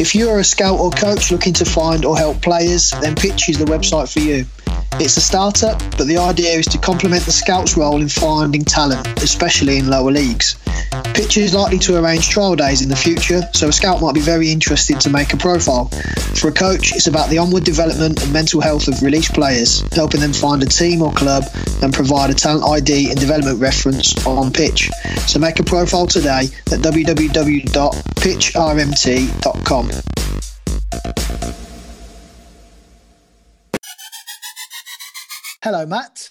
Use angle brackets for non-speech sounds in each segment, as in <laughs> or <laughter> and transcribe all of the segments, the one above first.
If you are a scout or coach looking to find or help players, then Pitch is the website for you. It's a startup, but the idea is to complement the scout's role in finding talent, especially in lower leagues. Pitch is likely to arrange trial days in the future, so a scout might be very interested to make a profile. For a coach, it's about the onward development and mental health of released players, helping them find a team or club and provide a talent ID and development reference on pitch. So make a profile today at www.pitchrmt.com. Hello, Matt.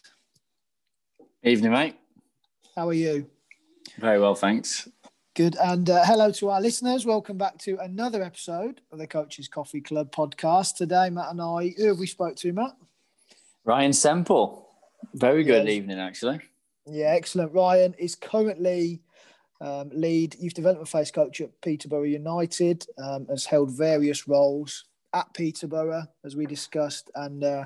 Evening, mate. How are you? Very well, thanks. Good. And uh, hello to our listeners. Welcome back to another episode of the Coaches Coffee Club podcast. Today, Matt and I, who have we spoke to, Matt? Ryan Semple. Very good Yes. evening, actually. Yeah, excellent. Ryan is currently um, lead youth development phase coach at Peterborough United, um, has held various roles at Peterborough, as we discussed, and uh,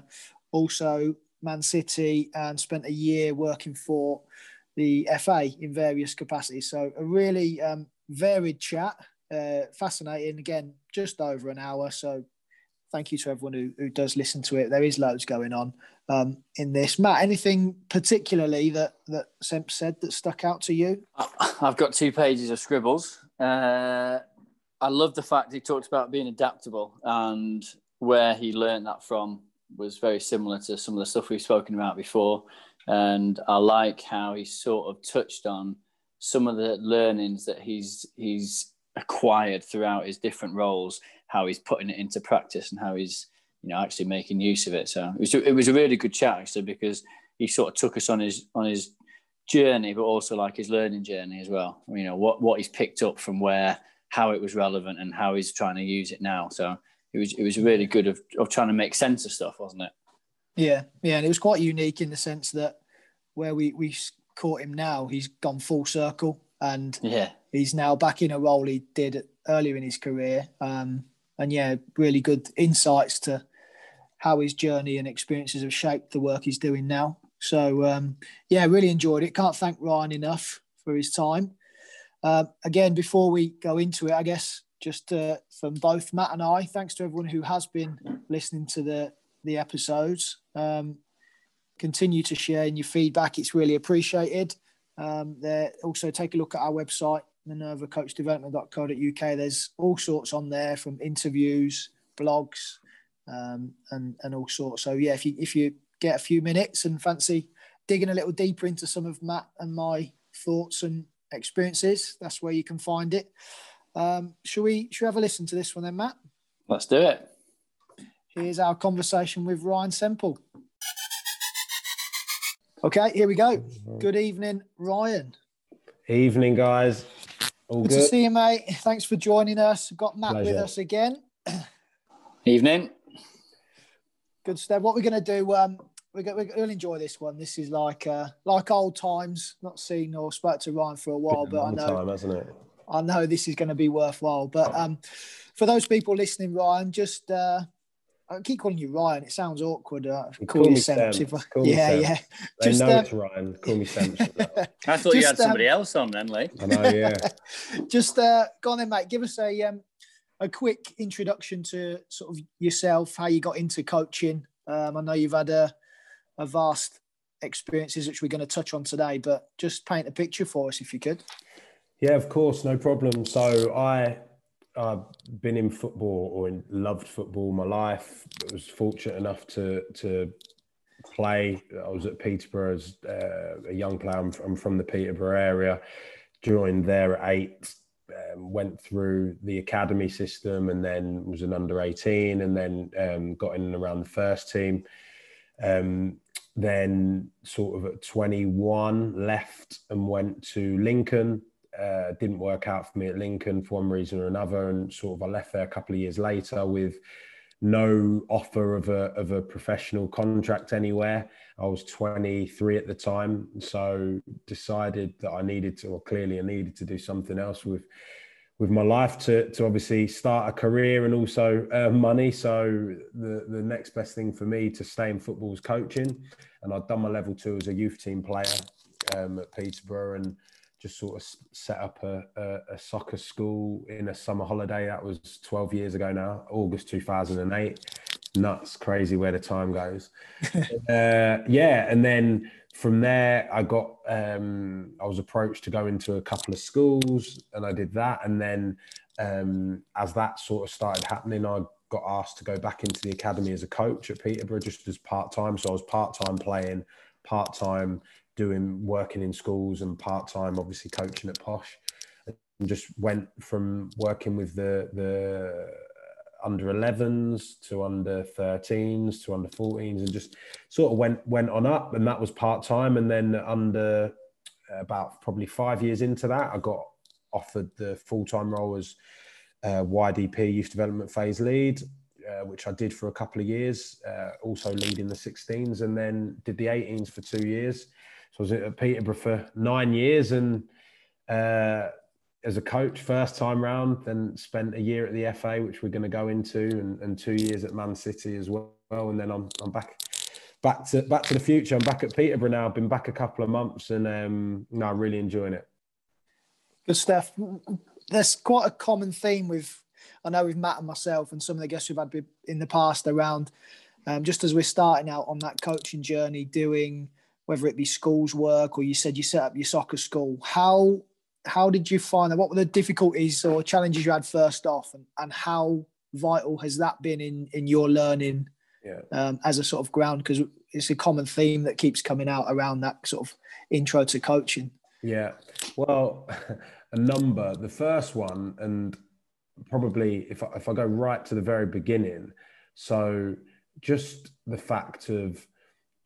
also Man City, and spent a year working for the FA in various capacities. So, a really um, varied chat, uh, fascinating. Again, just over an hour. So, thank you to everyone who, who does listen to it. There is loads going on um, in this. Matt, anything particularly that that Semp said that stuck out to you? I've got two pages of scribbles. Uh, I love the fact he talked about being adaptable and where he learned that from was very similar to some of the stuff we've spoken about before. And I like how he sort of touched on some of the learnings that he's he's acquired throughout his different roles, how he's putting it into practice and how he's you know actually making use of it. So it was a, it was a really good chat actually because he sort of took us on his on his journey, but also like his learning journey as well. You know what what he's picked up from where, how it was relevant, and how he's trying to use it now. So it was it was really good of, of trying to make sense of stuff, wasn't it? Yeah, yeah, and it was quite unique in the sense that where we we caught him now, he's gone full circle and Yeah, he's now back in a role he did earlier in his career. Um, and yeah, really good insights to how his journey and experiences have shaped the work he's doing now. So um, yeah, really enjoyed it. Can't thank Ryan enough for his time. Um, again, before we go into it, I guess just uh, from both Matt and I, thanks to everyone who has been listening to the the episodes. Um, continue to share in your feedback; it's really appreciated. Um, there also take a look at our website, minervacoachdevelopment.co.uk. There's all sorts on there from interviews, blogs, um, and and all sorts. So yeah, if you if you get a few minutes and fancy digging a little deeper into some of Matt and my thoughts and experiences, that's where you can find it. Um, shall we shall we have a listen to this one then, Matt? let's do it. Here's our conversation with Ryan Semple. Okay, here we go. Good evening, Ryan. Evening, guys. All Good, to see you, mate. Thanks for joining us. We've got Matt with us again. Evening. Good stuff. What we're going to do, um, we're going to we'll enjoy this one. This is like uh, like old times. Not seen or spoke to Ryan for a while, Been a but I long know time, hasn't it? I know this is going to be worthwhile. But um, for those people listening, Ryan, just uh, I keep calling you Ryan. It sounds awkward. Uh, call, call you me Semps Semps. if I- Call me yeah, Semps. yeah. They Just, know uh, it's Ryan. Call me Semps. <laughs> I thought you had somebody um, else on then, Lee. I know, yeah. <laughs> just uh, go on then, mate. Give us a um, a quick introduction to sort of yourself, how you got into coaching. Um, I know you've had a, a vast experiences which we're going to touch on today, but just paint a picture for us if you could. Yeah, of course, no problem. So I I've been in football or in, loved football my life. I was fortunate enough to to play. I was at Peterborough as uh, a young player. I'm, I'm from the Peterborough area. Joined there at eight. Um, went through the academy system and then was an under 18 and then um, got in and around the first team. Um, then sort of at 21 left and went to Lincoln uh, didn't work out for me at Lincoln for one reason or another, and sort of I left there a couple of years later with no offer of a of a professional contract anywhere. I was 23 at the time, so decided that I needed to, or clearly I needed to do something else with with my life to to obviously start a career and also earn money. So the the next best thing for me to stay in football was coaching, and I'd done my level two as a youth team player um, at Peterborough and just sort of set up a, a, a, soccer school in a summer holiday. That was 12 years ago now, August 2008. Nuts, crazy where the time goes. <laughs> uh, yeah, and then from there, I got um, I was approached to go into a couple of schools, and I did that. And then um, as that sort of started happening, I got asked to go back into the academy as a coach at Peterborough, just as part time. So I was part time playing, part time doing working in schools and part time, obviously coaching at Posh, and just went from working with the the under 11s to under 13s to under 14s and just sort of went went on up and that was part time and then under about probably 5 years into that I got offered the full time role as uh, YDP youth development phase lead uh, which I did for a couple of years uh, also leading the 16s and then did the 18s for 2 years so I was at Peterborough for nine years and uh, as a coach first time round, then spent a year at the FA, which we're going to go into, and, and two years at Man City as well. And then I'm, I'm back back to back to the future. I'm back at Peterborough now. I've been back a couple of months and um, no, I'm really enjoying it. Good stuff. There's quite a common theme with I know with Matt and myself and some of the guests we've had in the past around um, just as we're starting out on that coaching journey, doing whether it be schools work or you said you set up your soccer school. How how did you find that? What were the difficulties or challenges you had first off, and, and how vital has that been in in your learning yeah. um, as a sort of ground? Because it's a common theme that keeps coming out around that sort of intro to coaching. Yeah, well, <laughs> a number. The first one, and probably if I, if I go right to the very beginning, so just the fact of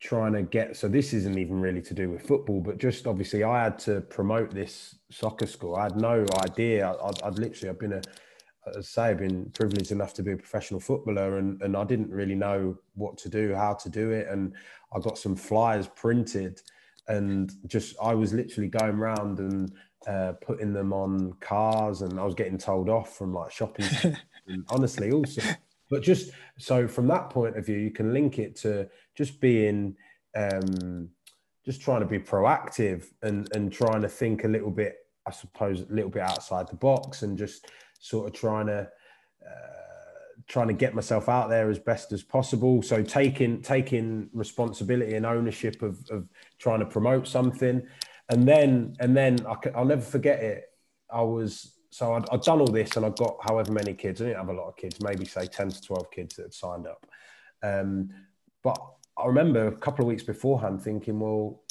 trying to get so this isn't even really to do with football but just obviously i had to promote this soccer school i had no idea i'd, I'd literally i've been a I say, I've been privileged enough to be a professional footballer, and, and I didn't really know what to do, how to do it, and I got some flyers printed, and just I was literally going around and uh, putting them on cars, and I was getting told off from like shopping. honestly, also, but just so from that point of view, you can link it to just being um, just trying to be proactive and and trying to think a little bit i suppose a little bit outside the box and just sort of trying to uh, trying to get myself out there as best as possible. So taking taking responsibility and ownership of, of trying to promote something. And then and then I, will never forget it. I was so i had done all this and I've got however many kids i didn't have a lot of kids maybe say 10 to 12 kids that had signed up um, but I remember a couple of weeks beforehand thinking, well,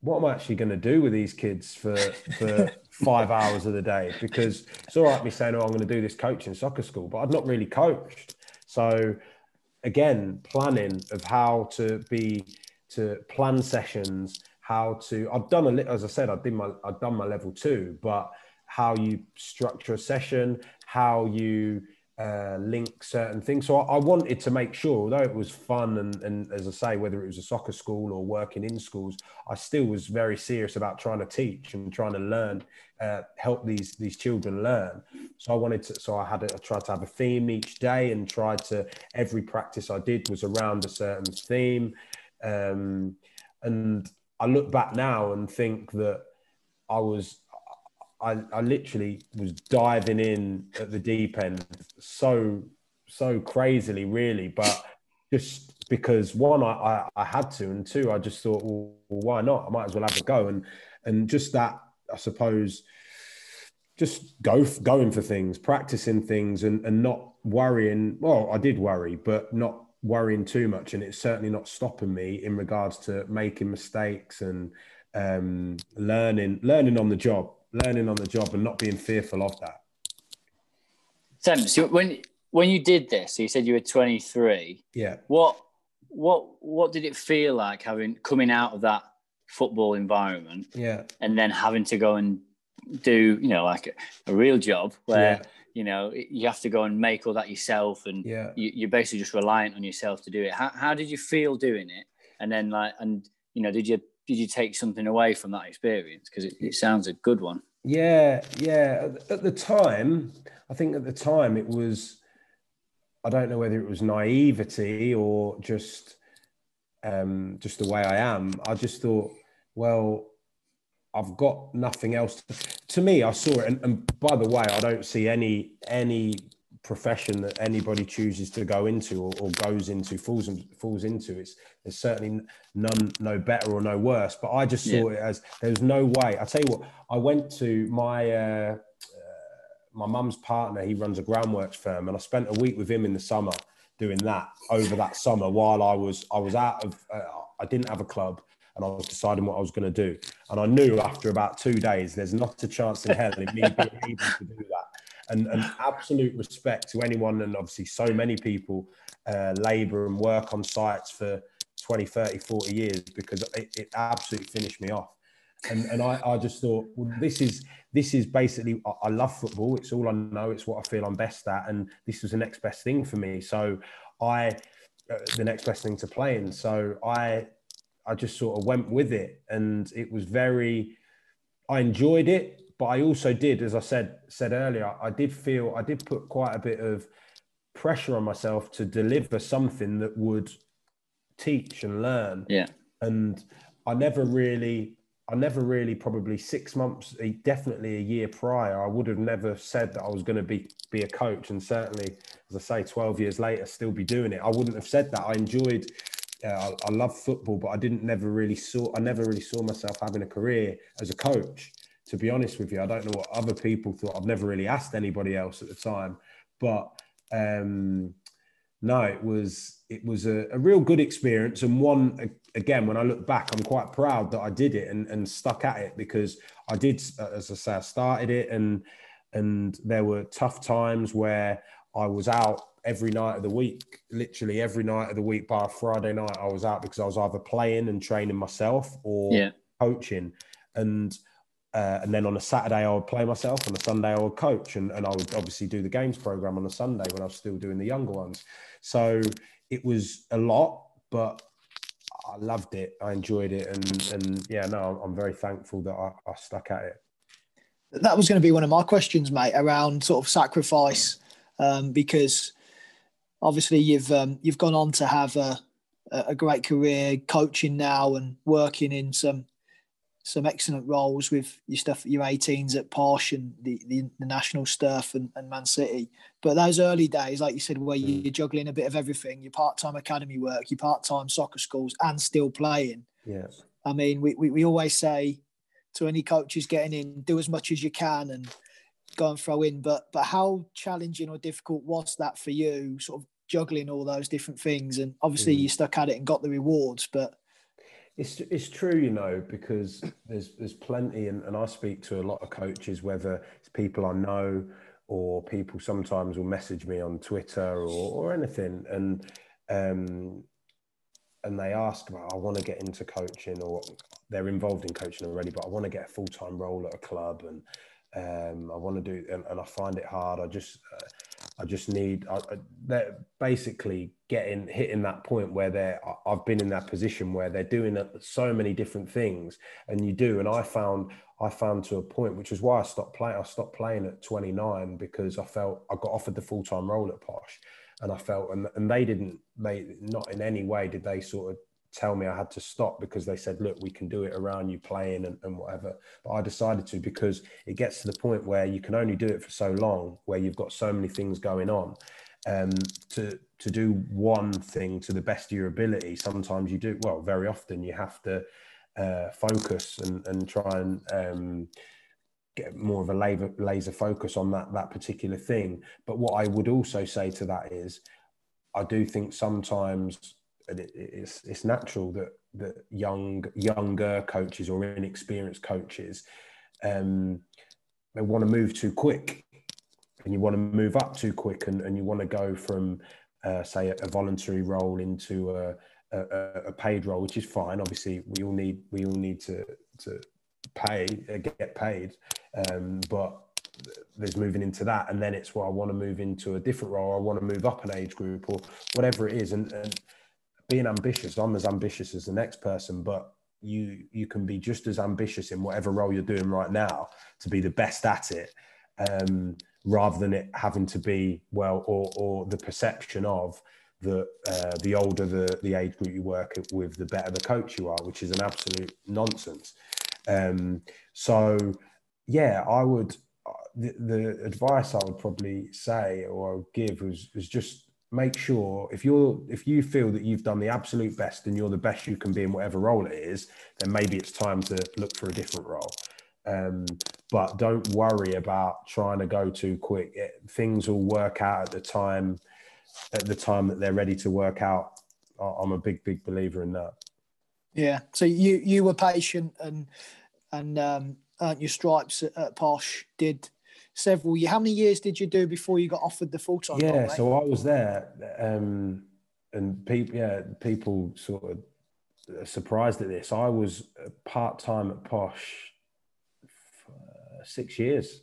what am I actually going to do with these kids for for <laughs> five hours of the day? Because it's all right me saying, oh, I'm going to do this coaching soccer school, but I'd not really coached. So again, planning of how to be to plan sessions, how to I've done a little as I said, I did my I've done my level two, but how you structure a session, how you uh, link certain things. So I, I, wanted to make sure, although it was fun and, and as I say, whether it was a soccer school or working in schools, I still was very serious about trying to teach and trying to learn, uh, help these these children learn. So I wanted to. So I had a, I tried to have a theme each day and tried to every practice I did was around a certain theme. Um, and I look back now and think that I was I, I literally was diving in at the deep end so so crazily, really. But just because one, I, I, I had to, and two, I just thought, well, why not? I might as well have a go. And and just that, I suppose, just go going for things, practicing things, and and not worrying. Well, I did worry, but not worrying too much, and it's certainly not stopping me in regards to making mistakes and um, learning learning on the job learning on the job and not being fearful of that. Sam, so when when you did this, so you said you were 23. Yeah. What what what did it feel like having coming out of that football environment? Yeah. And then having to go and do you know like a, a real job where yeah. you know you have to go and make all that yourself and yeah. you, are basically just reliant on yourself to do it. How how did you feel doing it? And then like and you know did you did you take something away from that experience? Because it, it sounds a good one. Yeah, yeah. At the time, I think at the time it was, I don't know whether it was naivety or just, um, just the way I am. I just thought, well, I've got nothing else. To, to me, I saw it, and, and by the way, I don't see any any profession that anybody chooses to go into or, or goes into falls and falls into. It's there's certainly none no better or no worse. But I just saw yeah. it as there's no way. I tell you what, I went to my. Uh, my mum's partner, he runs a groundworks firm, and I spent a week with him in the summer doing that over that summer while I was I was out of uh, I didn't have a club and I was deciding what I was going to do, and I knew after about two days there's not a chance in hell in me being able to do that. And, and absolute respect to anyone and obviously so many people uh, labour and work on sites for 20, 30, 40 years because it, it absolutely finished me off. And and I, I just thought well this is this is basically I, love football. It's all I know. It's what I feel I'm best at. And this was the next best thing for me. So I uh, the next best thing to playing so I I just sort of went with it. And it was very I enjoyed it but I also did as I said said earlier I did feel I did put quite a bit of pressure on myself to deliver something that would teach and learn yeah and I never really I never really probably six months, definitely a year prior, I would have never said that I was going to be be a coach, and certainly, as I say, twelve years later, still be doing it. I wouldn't have said that. I enjoyed, uh, I, I love football, but I didn't never really saw. I never really saw myself having a career as a coach. To be honest with you, I don't know what other people thought. I've never really asked anybody else at the time, but um, no, it was it was a, a, real good experience and one again when I look back, I'm quite proud that I did it and, and stuck at it because I did, as I say, I started it and and there were tough times where I was out every night of the week, literally every night of the week. By Friday night, I was out because I was either playing and training myself or yeah. coaching, and uh, and then on a Saturday, I would play myself. On a Sunday, I would coach. And, and I would obviously do the games program on a Sunday when I was still doing the younger ones. So it was a lot, but I loved it. I enjoyed it. And, and yeah, no, I'm very thankful that I, I stuck at it. That was going to be one of my questions, mate, around sort of sacrifice, um, because obviously you've um, you've gone on to have a, a great career coaching now and working in some some excellent roles with your stuff, your 18s at Posh and the, the, the national stuff and, and, Man City. But those early days, like you said, where mm. you're juggling a bit of everything, your part-time academy work, your part-time soccer schools, and still playing. Yeah. I mean, we, we, we always say to any coaches getting in, do as much as you can and go and throw in. But but how challenging or difficult was that for you, sort of juggling all those different things? And obviously, mm. you stuck at it and got the rewards, but it's it's true, you know, because there's there's plenty, and, and I speak to a lot of coaches, whether it's people I know or people sometimes will message me on Twitter or, or anything, and um, and they ask about I want to get into coaching, or they're involved in coaching already, but I want to get a full time role at a club, and um, I want to do, and, and, I find it hard. I just, uh, I just need. I, they're basically getting hitting that point where they're. I've been in that position where they're doing so many different things, and you do. And I found, I found to a point, which is why I stopped playing. I stopped playing at 29 because I felt I got offered the full time role at Posh, and I felt, and, and they didn't, they not in any way did they sort of tell me I had to stop because they said, look, we can do it around you playing and, and, whatever. But I decided to because it gets to the point where you can only do it for so long, where you've got so many things going on. Um, to to do one thing to the best of your ability, sometimes you do well. Very often you have to uh, focus and, and try and um, get more of a laser, laser focus on that that particular thing. But what I would also say to that is, I do think sometimes and it, it's it's natural that that young younger coaches or inexperienced coaches um, they want to move too quick. And you want to move up too quick and, and you want to go from uh, say a, a, voluntary role into a, a, a, paid role which is fine. Obviously we all need we all need to to pay uh, get paid um, but there's moving into that. And then it's well i want to move into a different role. I want to move up an age group or whatever it is. And, and being ambitious. I'm as ambitious as the next person, but you you can be just as ambitious in whatever role you're doing right now to be the best at it, um, rather than it having to be well or or the perception of that uh, the older the the age group you work with, the better the coach you are, which is an absolute nonsense. Um, so, yeah, I would. Uh, the, the advice I would probably say or give was, was just make sure if you're if you feel that you've done the absolute best and you're the best you can be in whatever role it is, then maybe it's time to look for a different role. Um, but don't worry about trying to go too quick. It, things will work out at the time at the time that they're ready to work out. I'm a big, big believer in that. Yeah. So you you were patient and and um, earned your stripes at, at Posh. Did several. Years. How many years did you do before you got offered the full time? Yeah. so I was there, um, and people, yeah, people sort of surprised at this. I was part time at Posh for six years.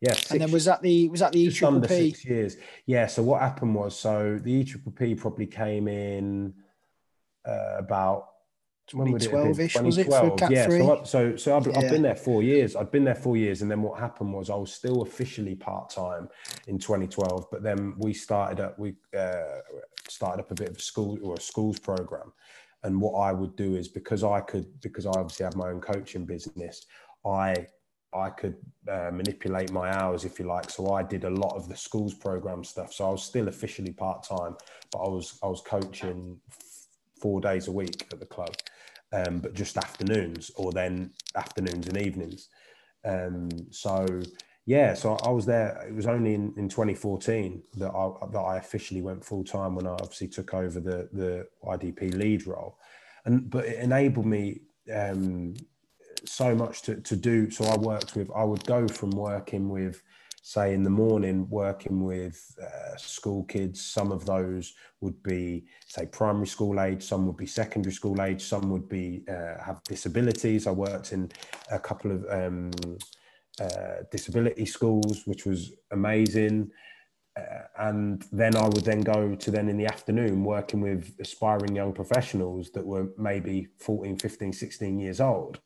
Yeah, six, and then was that the was that the triple P? Six years. Yeah. So what happened was, so the E triple P probably came in uh, about when would 12-ish, was it for Cat yeah, 3? so, so, so I've, yeah. I've, been there four years. I'd been there four years, and then what happened was I was still officially part time in 2012. But then we started up, we uh, started up a bit of a school or a schools program. And what I would do is because I could, because I obviously have my own coaching business, I I could uh, manipulate my hours if you like. So I did a lot of the schools program stuff. So I was still officially part time, but I was I was coaching four days a week at the club um, but just afternoons or then afternoons and evenings. Um, so yeah, so I was there. It was only in, in 2014 that I that I officially went full time when I obviously took over the the YDP lead role, and but it enabled me um, so much to to do. So I worked with. I would go from working with say in the morning working with uh, school kids some of those would be say primary school age some would be secondary school age some would be uh, have disabilities. I worked in a couple of um, uh, disability schools which was amazing. Uh, and then i would then go to then in the afternoon working with aspiring young professionals that were maybe 14 15 16 years old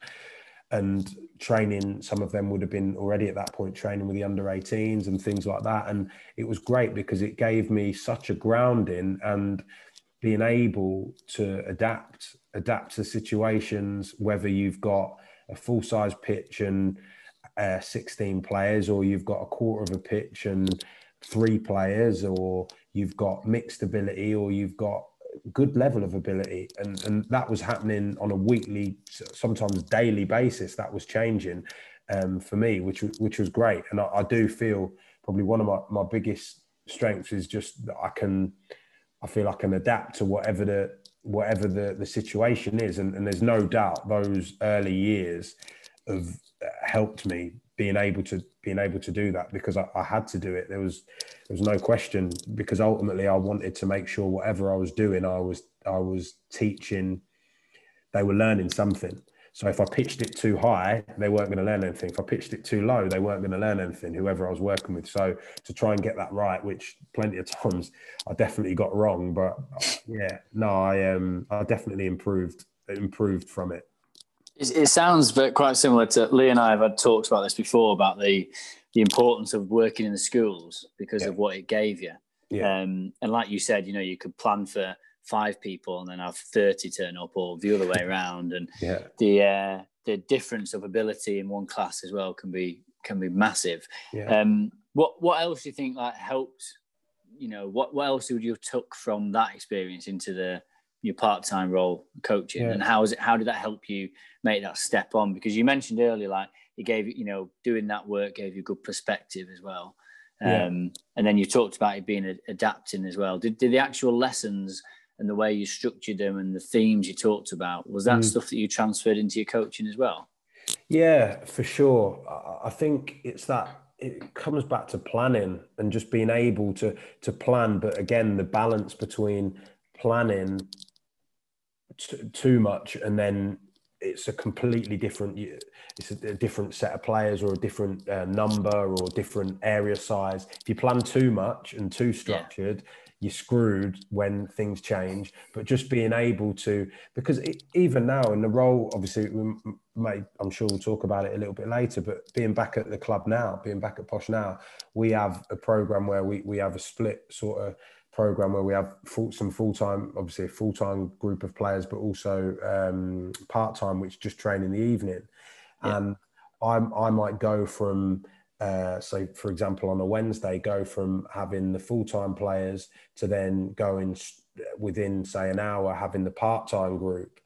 and training some of them would have been already at that point training with the under 18s and things like that. And it was great because it gave me such a grounding and being able to adapt adapt to situations whether you've got a full size pitch and uh, 16 players or you've got a quarter of a pitch and three players or you've got mixed ability or you've got good level of ability and and that was happening on a weekly sometimes daily basis that was changing um, for me which which was great. And I, I, do feel probably one of my, my biggest strengths is just that I can I feel I can adapt to whatever the whatever the the situation is. And, and there's no doubt those early years have helped me being able to being able to do that because I, I, had to do it. There was there was no question because ultimately I wanted to make sure whatever I was doing, I was I was teaching. They were learning something. So if I pitched it too high, they weren't going to learn anything. If I pitched it too low, they weren't going to learn anything. Whoever I was working with. So to try and get that right, which plenty of <laughs> times I definitely got wrong, but yeah, no, I um I definitely improved improved from it. It sounds quite similar to Lee and I have had talks about this before about the the importance of working in the schools because yeah. of what it gave you. Yeah. Um, and like you said, you know, you could plan for five people and then have 30 turn up or the other way <laughs> around. And yeah. the, uh, the difference of ability in one class as well can be, can be massive. Yeah. Um, what, what else do you think like helped, you know, what, what else would you have took from that experience into the, your part-time role coaching yeah. and how is it how did that help you make that step on because you mentioned earlier like it gave you know doing that work gave you good perspective as well yeah. um, and then you talked about it being adapting as well did, did the actual lessons and the way you structured them and the themes you talked about was that mm. stuff that you transferred into your coaching as well yeah for sure i think it's that it comes back to planning and just being able to to plan but again the balance between planning t- too much and then it's a completely different it's a, different set of players or a different uh, number or different area size if you plan too much and too structured yeah. you're screwed when things change but just being able to because it, even now in the role obviously we may i'm sure we'll talk about it a little bit later but being back at the club now being back at posh now we have a program where we, we have a split sort of program where we have full, some full time, obviously a full time group of players, but also um, part time, which just train in the evening. Yeah. and I'm, I might go from, uh, so for example, on a Wednesday, go from having the full time players to then going within, say, an hour, having the part time group,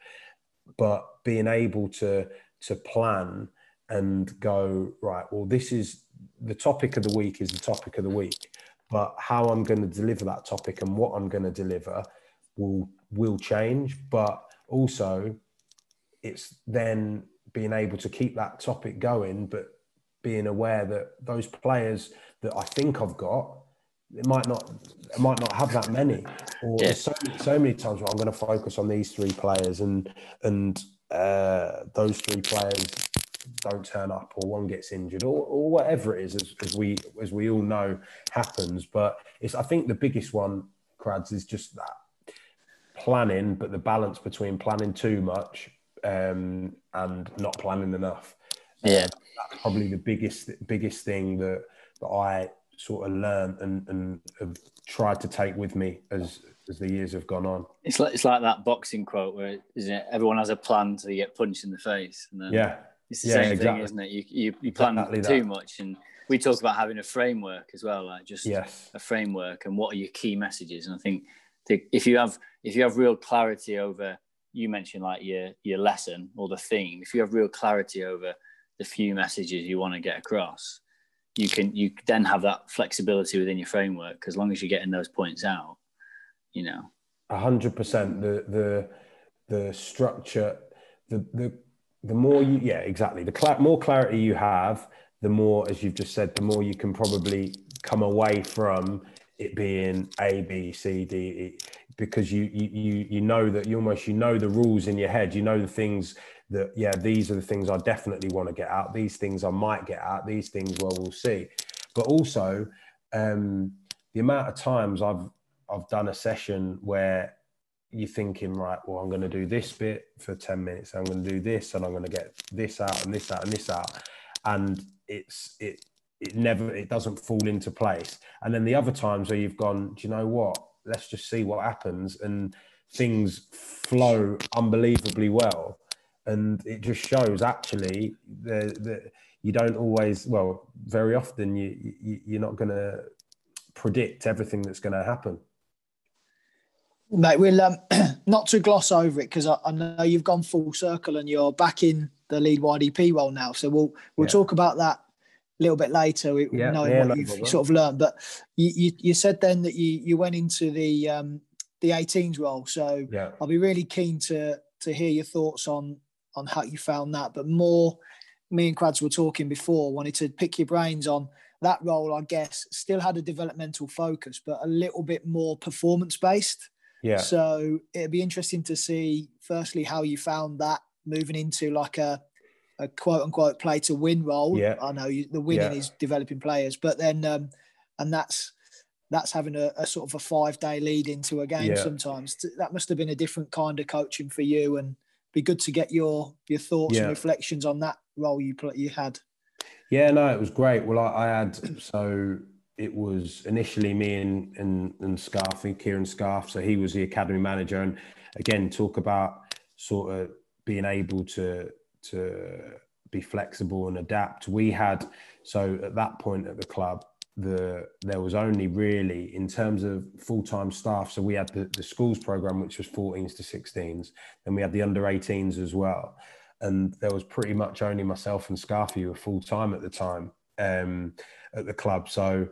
but being able to to plan and go right. Well, this is the topic of the week is the topic of the week, but how I'm going to deliver that topic and what I'm going to deliver will will change. But also, it's then being able to keep that topic going, but being aware that those players that I think I've got, it might not, it might not have that many. Or Yeah. so so many times where I'm going to focus on these three players, and and uh, those three players don't turn up, or one gets injured, or, or whatever it is, as, as we as we all know happens. But it's I think the biggest one, Crads, is just that planning, but the balance between planning too much um, and not planning enough. Yeah. Um, that's probably the biggest biggest thing that that I sort of learned and, and have tried to take with me as as the years have gone on. It's like it's like that boxing quote where isn't it? Everyone has a plan you get punched in the face. And then Yeah, it's the yeah, same exactly. thing, isn't it? You you, you plan Exactly too that. much, and we talk about having a framework as well, like just yes, a framework and what are your key messages. And I think the, if you have if you have real clarity over, you mentioned like your your lesson or the theme. If you have real clarity over the few messages you want to get across, you can you then have that flexibility within your framework. As long as you're getting those points out, you know. a hundred percent. The the the structure, the the the more you yeah exactly the cla- more clarity you have, the more as you've just said, the more you can probably come away from it being A B C D E because you you you you know that you almost you know the rules in your head. You know the things that yeah these are the things I definitely want to get out. These things I might get out. These things well we'll see. But also um, the amount of times I've I've done a session where you're thinking, right, well, I'm going to do this bit for 10 minutes. I'm going to do this and I'm going to get this out and this out and this out. And it's, it, it never, it doesn't fall into place. And then the other times where you've gone, do you know what? Let's just see what happens. And things flow unbelievably well. And it just shows actually that you don't always, well, very often you, you you're not going to predict everything that's going to happen. Mate, we'll um, <clears throat> not to gloss over it because I, I know you've gone full circle and you're back in the lead YDP role now. So we'll we'll Yeah. talk about that a little bit later, we- Yeah, knowing yeah, what you've sort of learned. But you, you you said then that you you went into the um, the 18s role. So Yeah. I'll be really keen to to hear your thoughts on on how you found that. But more, me and Quads were talking before. Wanted to pick your brains on that role. I guess still had a developmental focus, but a little bit more performance based. Yeah. So it'd be interesting to see, firstly, how you found that moving into like a, a quote unquote play to win role. Yeah. I know you, the winning Yeah. is developing players, but then, um, and that's that's having a, a sort of a five day lead into a game Yeah. sometimes. That must have been a different kind of coaching for you, and be good to get your your thoughts Yeah. and reflections on that role you you had. Yeah, no, it was great. Well, I, I had so it was initially me and and, and Scarf and Kieran Scarf. So he was the academy manager, and again, talk about sort of being able to to be flexible and adapt. We had so at that point at the club, the there was only really in terms of full time staff. So we had the, the schools program, which was 14s to 16s, then we had the under 18s as well and there was pretty much only myself and Scarfy who were full time at the time um, at the club. So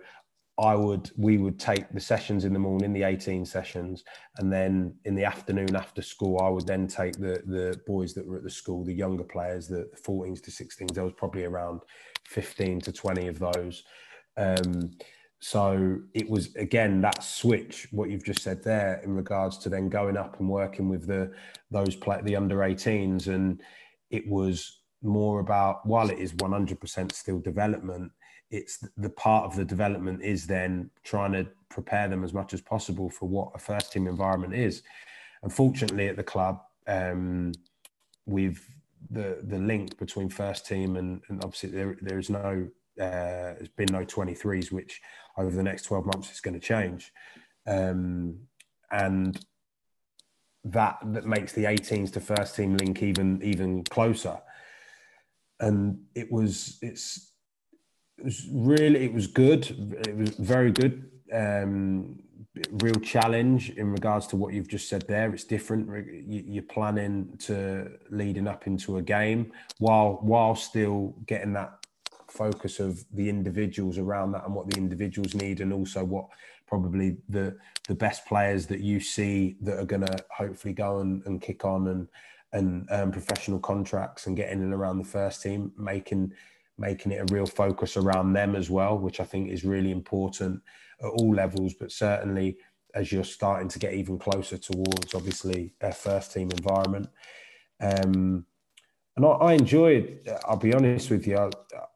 I would, we would take the sessions in the morning, the 18 sessions, and then in the afternoon after school, I would then take the the boys that were at the school, the younger players, the 14s to 16s. There was probably around 15 to 20 of those. Um, so it was again that switch, what you've just said there, in regards to then going up and working with the those play the under 18s, and it was more about while it is 100% still development, it's the part of the development is then trying to prepare them as much as possible for what a first team environment is. Unfortunately, at the club, um, we've the the link between first team and, and obviously there there is no uh, there's been no 23s, which over the next 12 months is going to change. Um, and that that makes the 18s to first team link even even closer. and it was it's was really it was good. It was very good. Um, real challenge in regards to what you've just said there. It's different. You're planning to leading up into a game while while still getting that focus of the individuals around that and what the individuals need, and also what probably the the best players that you see that are going to hopefully go and, and kick on and and um, professional contracts and getting in and around the first team, making making it a real focus around them as well, which I think is really important at all levels, but certainly as you're starting to get even closer towards obviously a first team environment. Um, and I, I, enjoyed. I'll be honest with you. I,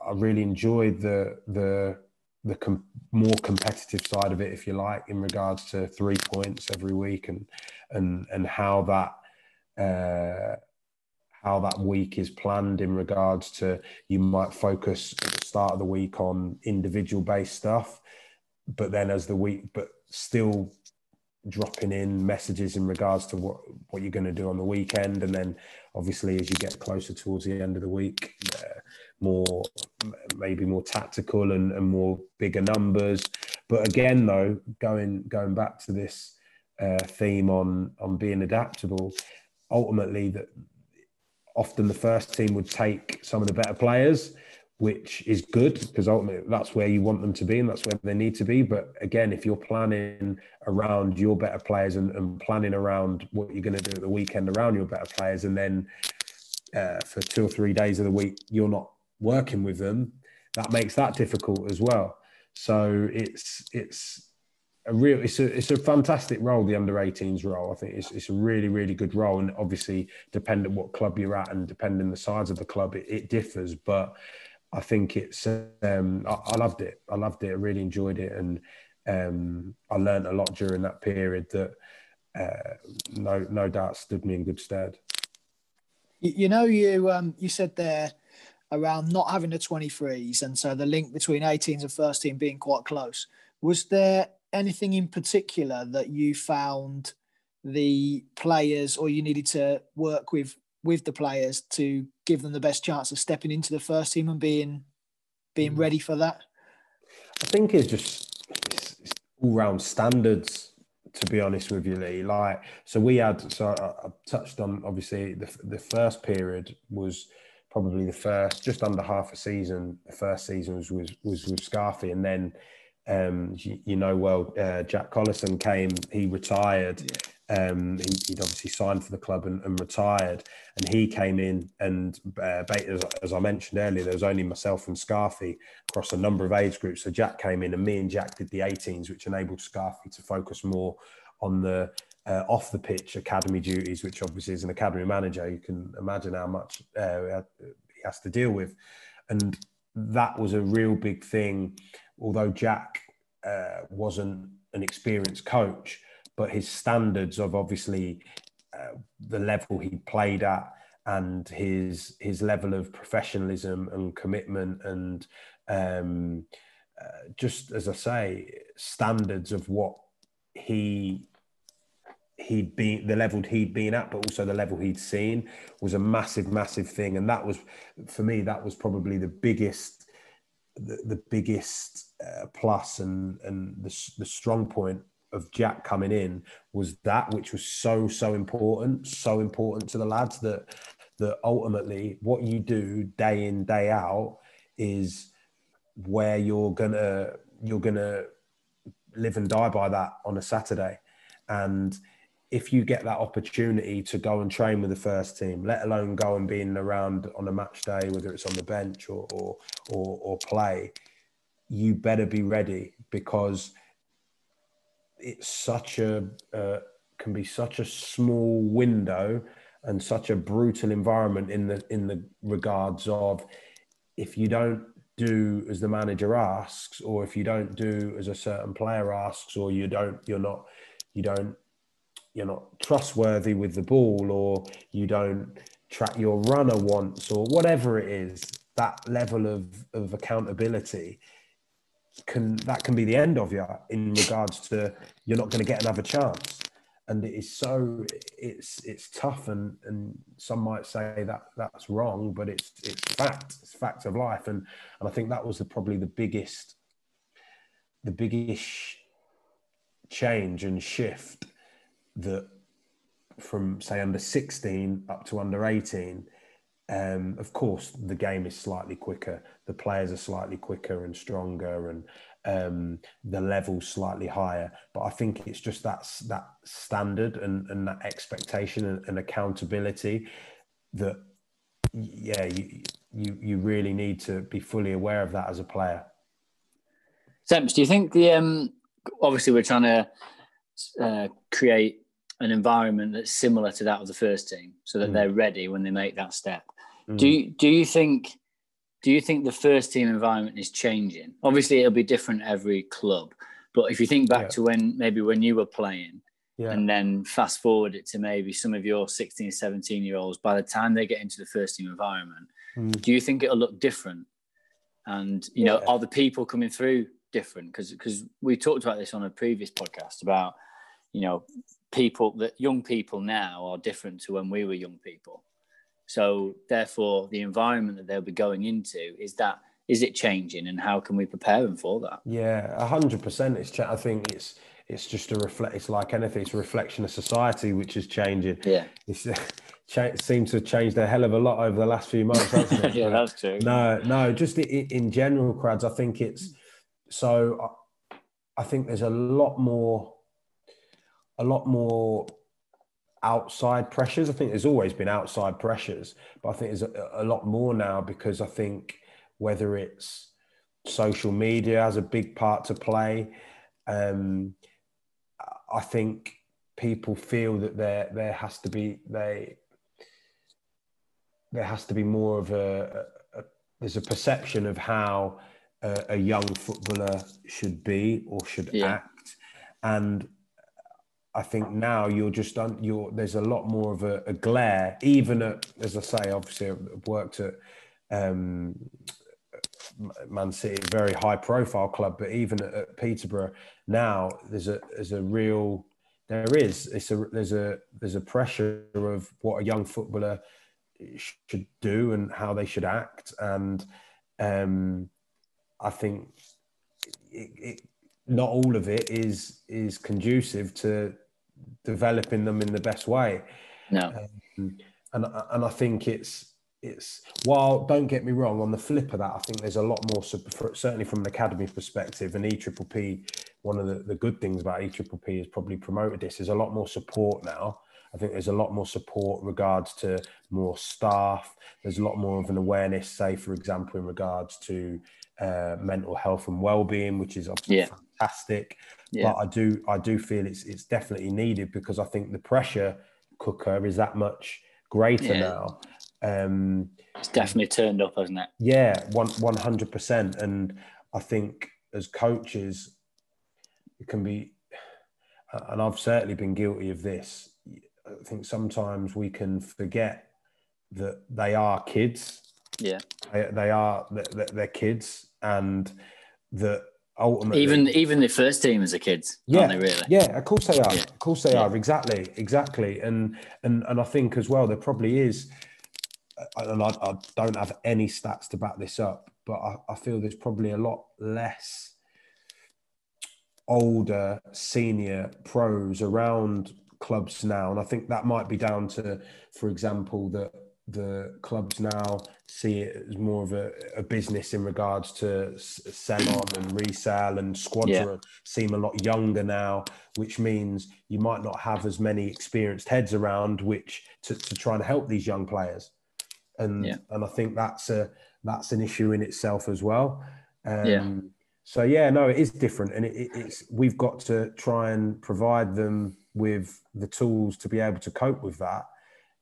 I really enjoyed the the the com- more competitive side of it, if you like, in regards to three points every week and and and how that uh, how that week is planned in regards to you might focus at the start of the week on individual based stuff, but then as the week, but still dropping in messages in regards to what what you're going to do on the weekend. And then obviously as you get closer towards the end of the week uh, more maybe more tactical and, and more bigger numbers. But again though going going back to this uh, theme on on being adaptable ultimately that often the first team would take some of the better players which is good because ultimately that's where you want them to be and that's where they need to be. But again, if you're planning around your better players and, and planning around what you're going to do at the weekend around your better players, and then uh, for two or three days of the week you're not working with them, that makes that difficult as well. So it's it's a real it's a it's a fantastic role the under 18s role i think it's, it's a really really good role and obviously depending what club you're at and depending the size of the club it, it differs but I think it's um, I, I, loved it. I loved it. I really enjoyed it, and um, I learned a lot during that period that uh, no no doubt stood me in good stead. You, know, you um, you said there around not having the 23s, and so the link between 18s and first team being quite close. Was there anything in particular that you found the players or you needed to work with with the players to give them the best chance of stepping into the first team and being being mm. ready for that? I think it's just it's, it's all round standards. To be honest with you, Lee, like so we had so I, I touched on obviously the the first period was probably the first just under half a season. The first season was was, was with Scarfy, and then um, you, you, know well uh, Jack Collison came, he retired. Yeah um, he, would obviously signed for the club and, and, retired, and he came in and uh, as, as, I mentioned earlier, there was only myself and Scarfy across a number of age groups. So Jack came in, and me and Jack did the 18s, which enabled Scarfy to focus more on the uh, off the pitch academy duties, which obviously as an academy manager, you can imagine how much uh, he has to deal with, and that was a real big thing. Although Jack uh, wasn't an experienced coach but his standards of obviously uh, the level he played at and his his level of professionalism and commitment and um, uh, just as I say, standards of what he he'd been the level he'd been at, but also the level he'd seen was a massive, massive thing. And that was for me, that was probably the biggest the, the biggest uh, plus and and the, the strong point of Jack coming in was that which was so so important, so important to the lads that that ultimately what you do day in day out is where you're gonna you're gonna live and die by that on a Saturday, and if you get that opportunity to go and train with the first team, let alone go and being around on a match day, whether it's on the bench or or, or, or play, you better be ready because it's such a uh, can be such a small window and such a brutal environment in the in the regards of if you don't do as the manager asks or if you don't do as a certain player asks or you don't you're not you don't you're not trustworthy with the ball or you don't track your runner once or whatever it is that level of, of accountability can that can be the end of you in regards to you're not going to get another chance. and it is so it's it's tough and and some might say that that's wrong but it's it's fact it's fact of life and and i think that was the, probably the biggest the biggest change and shift that from say under 16 up to under 18 um, of course the game is slightly quicker the players are slightly quicker and stronger and um, the level slightly higher. But I think it's just that that standard and, and that expectation and, and accountability that yeah you, you you really need to be fully aware of that as a player. Temps, do you think the um, obviously we're trying to uh, create an environment that's similar to that of the first team, so that mm. they're ready when they make that step. Mm. Do you, do you think do you think the first team environment is changing? Obviously, it'll be different every club, but if you think back yeah. to when maybe when you were playing, yeah. and then fast forward it to maybe some of your 16, 17 year olds, by the time they get into the first team environment, mm. do you think it'll look different? And you yeah. know, are the people coming through different? Because because we talked about this on a previous podcast about you know people that young people now are different to when we were young people so therefore, the environment that they'll be going into is that is it changing, and how can we prepare them for that? Yeah, hundred percent. It's I think it's it's just a reflect. It's like anything. It's a reflection of society which is changing. Yeah, it's. <laughs> It seems to have changed a hell of a lot over the last few months, hasn't it? <laughs> yeah, that's true. No, no, just in, in general, crads. I think it's so. I think there's a lot more, a lot more outside pressures. I think there's always been outside pressures, but I think there's a, a, lot more now because I think whether it's social media has a big part to play. Um, I think people feel that there there has to be they there has to be more of a, a, a there's a perception of how a, a, young footballer should be or should yeah. act, and I think now you're just on. You're there's a lot more of a, a glare, even at as I say. Obviously, I've worked at um, Man City, very high profile club, but even at, at, Peterborough now, there's a there's a real there is it's a there's a there's a pressure of what a young footballer should do and how they should act, and um, I think it, it not all of it is is conducive to developing them in the best way. No, um, and and I think it's it's while don't get me wrong on the flip of that, I think there's a lot more certainly from an academy perspective and E Triple P. One of the, the good things about E Triple P has probably promoted this. There's a lot more support now. I think there's a lot more support regards to more staff. There's a lot more of an awareness, say, for example, in regards to uh, mental health and well-being, which is obviously yeah. Fantastic. Yeah. But I do, I do feel it's it's definitely needed because I think the pressure cooker is that much greater yeah. now. Um, it's definitely turned up, hasn't it? Yeah, one one hundred percent. And I think as coaches, it can be, and I've certainly been guilty of this. I think sometimes we can forget that they are kids. Yeah, they, they are they're, they're kids, and that ultimately. Even even the first team as a kids yeah really? yeah of course they are. Yeah. of course they yeah. are exactly exactly. And and and i think as well there probably is uh, and I, I don't have any stats to back this up but I, I feel there's probably a lot less older senior pros around clubs now. And i think that might be down to for example that the clubs now see it as more of a, a business in regards to sell on and resell and squadron yeah. seem a lot younger now which means you might not have as many experienced heads around which to, to try and help these young players and yeah. and i think that's a that's an issue in itself as well um, yeah. so yeah no it is different and it, it's we've got to try and provide them with the tools to be able to cope with that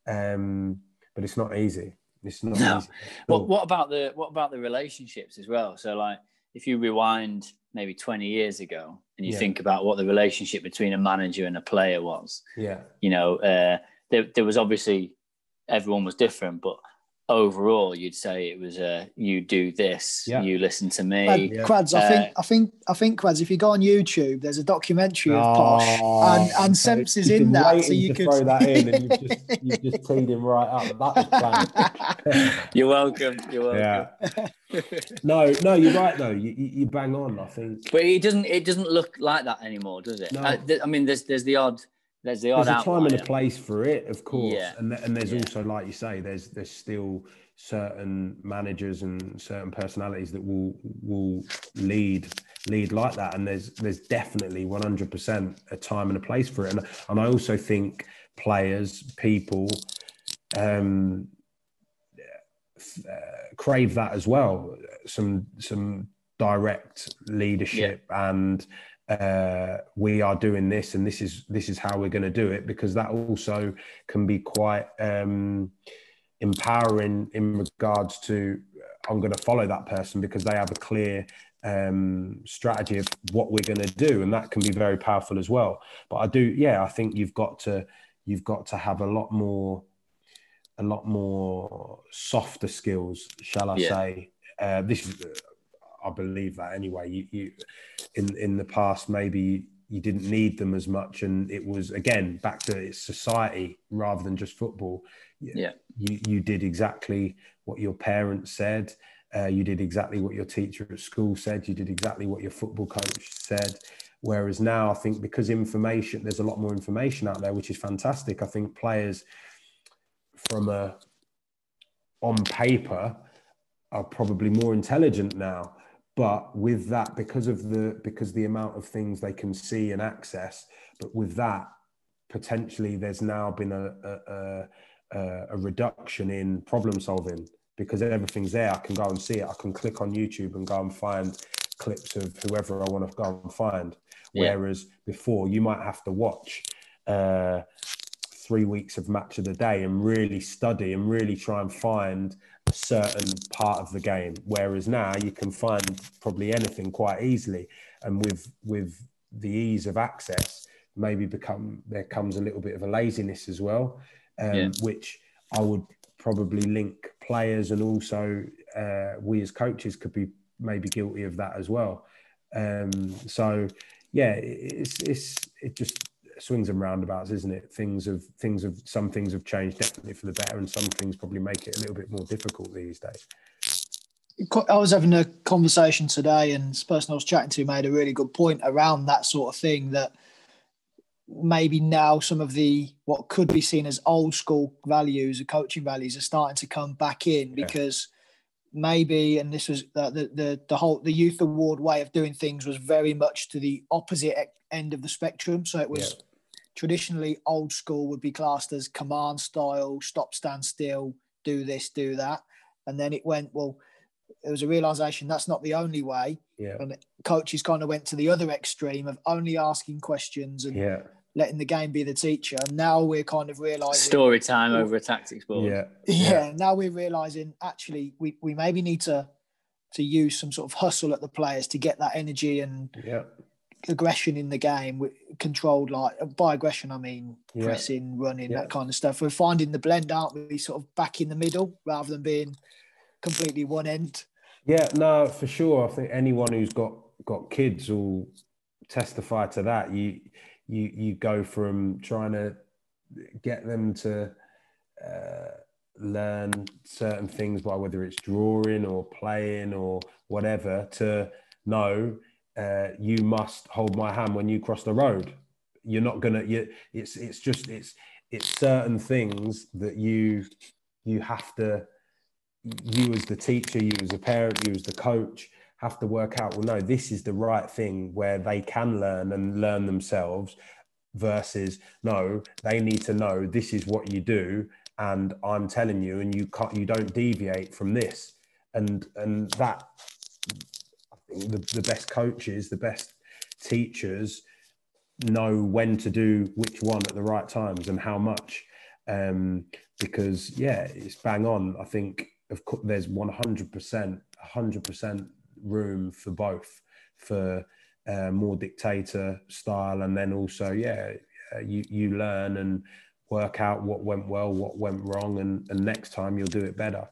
um, but it's not easy. It's not no. easy. What what about the what about the relationships as well? So like if you rewind maybe 20 years ago and you yeah. think about what the relationship between a manager and a player was. Yeah. You know, uh, there there was obviously everyone was different, but overall, you'd say it was a you do this, Yeah. you listen to me. Quad- Yeah. Quads, I Uh, think, I think, I think, Quads. If you go on YouTube, there's a documentary of Oh, Posh, and and Semps is in that, so you could throw that in, and you've just <laughs> you've just teed him right up. That was planned. <laughs> You're welcome. You're welcome. yeah. <laughs> No, no, you're right though. You, you you bang on. I think But it doesn't. It doesn't look like that anymore, does it? No. Uh, th- I mean, there's there's the odd. There's the there's a time and a place for it, of course. Yeah. And th- and there's Yeah. also, like you say, there's there's still certain managers and certain personalities that will will lead lead like that. And there's there's definitely 100% a time and a place for it. And and I also think players, people, um, uh, crave that as well. Some some direct leadership and uh, we are doing this and this is this is how we're going to do it because that also can be quite um, empowering in regards to I'm going to follow that person because they have a clear um, strategy of what we're going to do and that can be very powerful as well. But I do, yeah, I think you've got to you've got to have a lot more a lot more softer skills, shall I Yeah. say? Uh, this is, I believe that anyway. You, you, in in the past, maybe you didn't need them as much, and it was again back to its society rather than just football. You- Yeah. you you did exactly what your parents said. Uh, you did exactly what your teacher at school said. You did exactly what your football coach said. Whereas now, I think because information, there's a lot more information out there, which is fantastic. I think players from a on paper are probably more intelligent now but with that because of the because the amount of things they can see and access but with that potentially there's now been a a, a, a reduction in problem solving. Because everything's there i can go and see it. I can click on youtube and go and find clips of whoever i want to go and find. Yeah. whereas before you might have to watch uh, three weeks of match of the day and really study and really try and find certain part of the game. Whereas now you can find probably anything quite easily, and with with the ease of access, maybe become there comes a little bit of a laziness as well, um, Yeah. which I would probably link players and also uh, we as coaches could be maybe guilty of that as well. Um, so yeah, it's it's it just swings and roundabouts, isn't it? Things have things of some things have changed definitely for the better, and some things probably make it a little bit more difficult these days. I was having a conversation today, and this person I was chatting to made a really good point around that sort of thing. That maybe now some of the what could be seen as old school values, or coaching values, are starting to come back in Yeah. because maybe, and this was uh, the the the whole the youth award way of doing things was very much to the opposite end of the spectrum. So it was Yeah. Traditionally old school would be classed as command style, stop, stand still, do this, do that, and then it went well it was a realization that's not the only way. Yeah, And coaches kind of went to the other extreme of only asking questions and yeah, letting the game be the teacher. And now we're kind of realizing, Story time over a tactics board. yeah, <laughs> yeah, now we're realizing actually we, we maybe need to to use some sort of hustle at the players to get that energy and yeah, aggression in the game controlled. Like by aggression, I mean Yeah. pressing, running, Yeah. that kind of stuff. We're finding the blend, aren't we? Sort of back in the middle rather than being completely one end. yeah. No, for sure. I think anyone who's got got kids will testify to that. You you you go from trying to get them to uh, learn certain things by whether it's drawing or playing or whatever to know uh, you must hold my hand when you cross the road. You're not gonna you it's it's just it's it's certain things that you you have to you as the teacher you as a parent you as the coach have to work out well no this is the right thing where they can learn and learn themselves versus no they need to know this is what you do and i'm telling you and you can't you don't deviate from this. And and that the, the best coaches the best teachers know when to do which one at the right times and how much. Um because yeah it's bang on. I think of course there's 100% 100% room for both for uh, more dictator style and then also yeah uh, you you learn and work out what went well what went wrong and, and next time you'll do it better.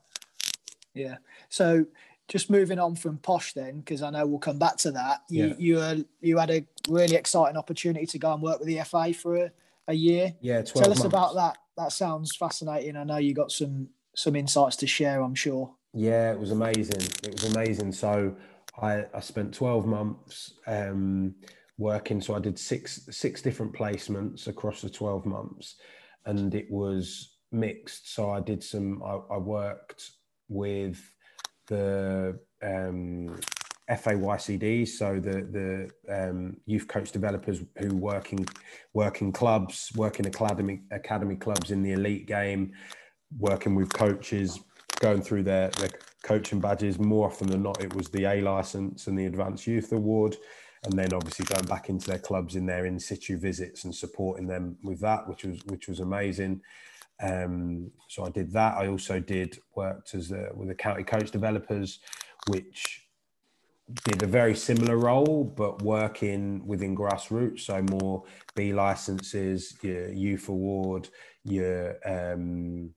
Yeah. So just moving on from Posh then, because I know we'll come back to that. You yeah. you uh, you had a really exciting opportunity to go and work with the FA for a, a year. Yeah, tell us months. about that. That sounds fascinating. I know you got some some insights to share. I'm sure. Yeah, it was amazing. It was amazing. So I I spent twelve months um, working. So I did six six different placements across the twelve months, and it was mixed. So I did some. I, I worked with the um, FAYCD, so the the um, youth coach developers who work in clubs, working academy academy clubs in the elite game, working with coaches, going through their their coaching badges. More often than not, it was the A license and the Advanced Youth Award, and then obviously going back into their clubs in their in situ visits and supporting them with that, which was which was amazing. Um, so I did that. I also did worked as with the county coach developers, which did a very similar role, but working within grassroots. So more B licenses, your youth award, your um,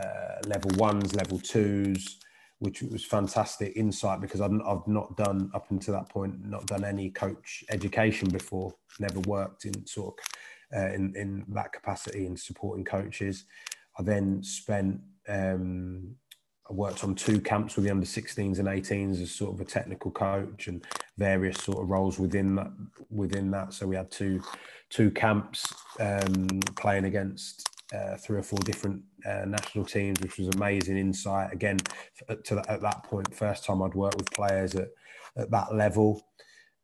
uh, level ones, level twos, which was fantastic insight because I've, I've not done up until that point, not done any coach education before, never worked in sort of uh, in in that capacity in supporting coaches. I then spent um, I worked on two camps with the under 16s and 18s as sort of a technical coach and various sort of roles within that within that. So we had two two camps um, playing against uh, three or four different uh, national teams, which was amazing insight. Again, to that, at that point, first time I'd worked with players at at that level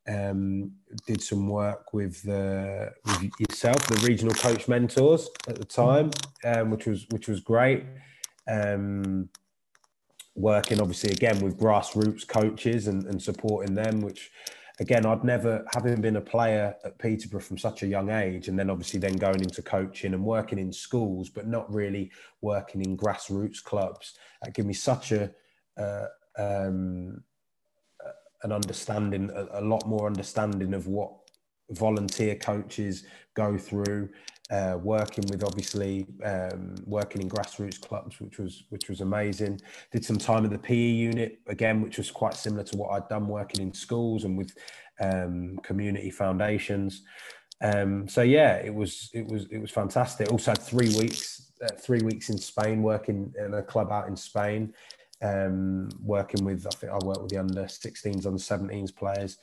um, did some work with, uh, with yourself, the regional coach mentors at the time, um, which was which was great. Um, working obviously again with grassroots coaches and, and supporting them, which again I'd never having been a player at Peterborough from such a young age, and then obviously then going into coaching and working in schools, but not really working in grassroots clubs. That gave me such a uh, um, an understanding, a, a, lot more understanding of what volunteer coaches go through, uh, working with obviously um, working in grassroots clubs, which was which was amazing. Did some time at the PE unit again, which was quite similar to what I'd done working in schools and with um, community foundations. Um, so yeah, it was it was it was fantastic. Also had three weeks uh, three weeks in Spain working in a club out in Spain um, working with, I think I worked with the under 16s, under 17s players.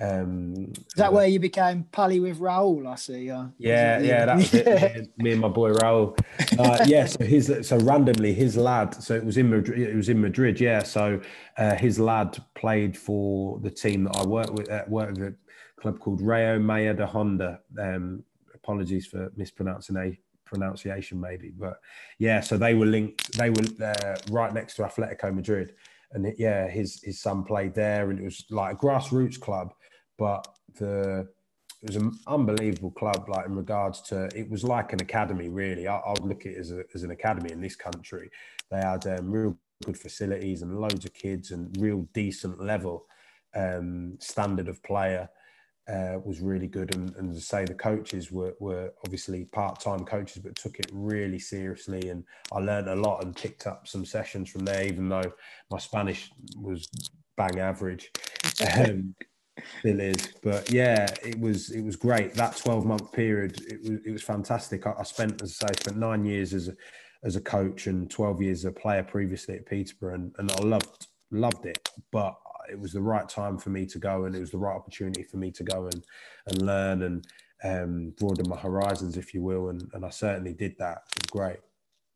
Um, Is that where you became pally with Raul? I see. Uh, yeah, yeah, that was it. Me, and my boy Raul. Uh, yeah, so his so randomly his lad. So it was in Madrid. It was in Madrid. Yeah, so uh, his lad played for the team that I worked with. Uh, worked with a club called Rayo Majadahonda. Um, apologies for mispronouncing a pronunciation maybe, but yeah. So they were linked. They were uh, right next to Atletico Madrid, and it, yeah, his his son played there, and it was like a grassroots club, but the it was an unbelievable club. Like in regards to, it was like an academy. Really, I, I would look at it as, a, as an academy in this country. They had um, real good facilities and loads of kids and real decent level um, standard of player uh, was really good. And, and to say the coaches were, were obviously part time coaches, but took it really seriously. And I learned a lot and picked up some sessions from there, even though my Spanish was bang average. Um, still is, but yeah, it was it was great. That twelve month period, it was it was fantastic. I, I spent, as I say, spent nine years as a as a coach and twelve years as a player previously at Peterborough, and, and I loved loved it. But it was the right time for me to go and it was the right opportunity for me to go and, and learn and um, broaden my horizons, if you will. And, and I certainly did that. It was great.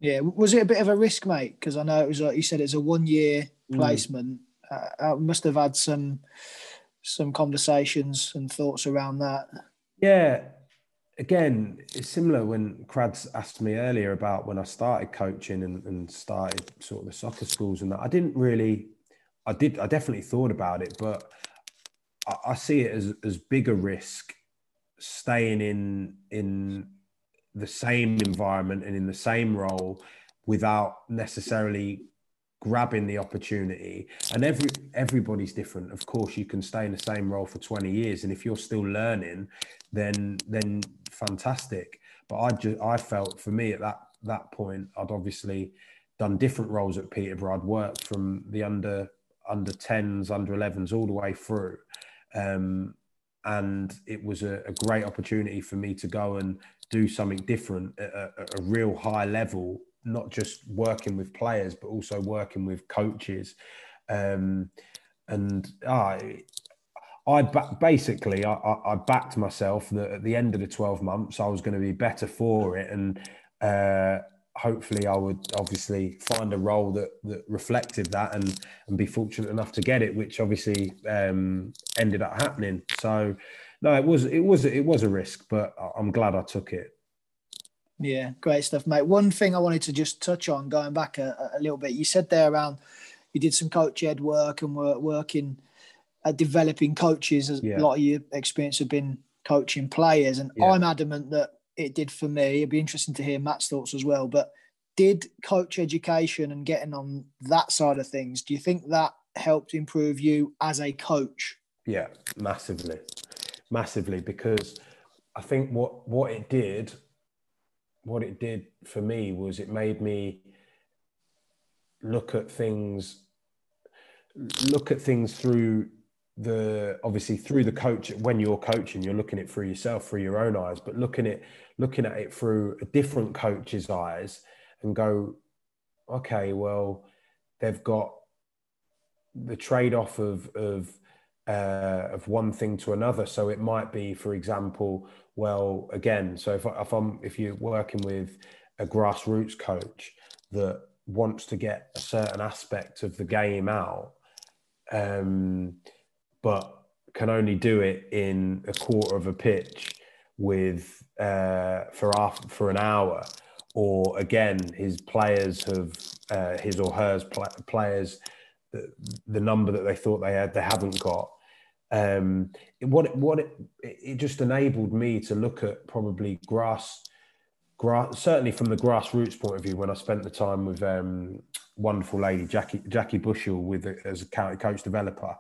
Yeah. Was it a bit of a risk, mate? Because I know it was, like you said, it's a one year mm. placement. Mm. Uh, I must have had some some conversations and thoughts around that. Yeah. Again, it's similar when Crads asked me earlier about when I started coaching and, and started sort of the soccer schools and that. I didn't really I did. I definitely thought about it, but I, I see it as as bigger risk staying in in the same environment and in the same role without necessarily grabbing the opportunity and every everybody's different of course you can stay in the same role for 20 years and if you're still learning then then fantastic but i just i felt for me at that that point i'd obviously done different roles at Peterborough. I'd worked from the under under 10s, under 11s, all the way through. Um, and it was a, a, great opportunity for me to go and do something different at a, at a, real high level, not just working with players, but also working with coaches. Um, and I, I basically I, I, backed myself that at the end of the 12 months I was going to be better for it and uh, hopefully I would obviously find a role that that reflected that and and be fortunate enough to get it, which obviously um, ended up happening. So no, it was it was it was a risk, but I'm glad I took it. Yeah, great stuff, mate. One thing I wanted to just touch on, going back a, a little bit, you said there around you did some coach ed work and were working at developing coaches. As yeah. a lot of your experience have been coaching players, and yeah. I'm adamant that it did for me. It'd be interesting to hear Matt's thoughts as well. But did coach education and getting on that side of things, do you think that helped improve you as a coach? Yeah, massively, massively. Because I think what what it did, what it did for me was it made me look at things, look at things through the obviously through the coach when you're coaching you're looking at it through yourself through your own eyes but looking at looking at it through a different coach's eyes and go okay well they've got the trade-off of of uh, of one thing to another. So it might be for example well again so if, if i'm if you're working with a grassroots coach that wants to get a certain aspect of the game out um, but can only do it in a quarter of a pitch with uh, for half, for an hour, or again, his players have uh, his or hers pl- players the, the, number that they thought they had they haven't got. Um, what what it, it just enabled me to look at probably grass grass certainly from the grassroots point of view when I spent the time with um, wonderful lady Jackie Jackie Bushell with as a county coach developer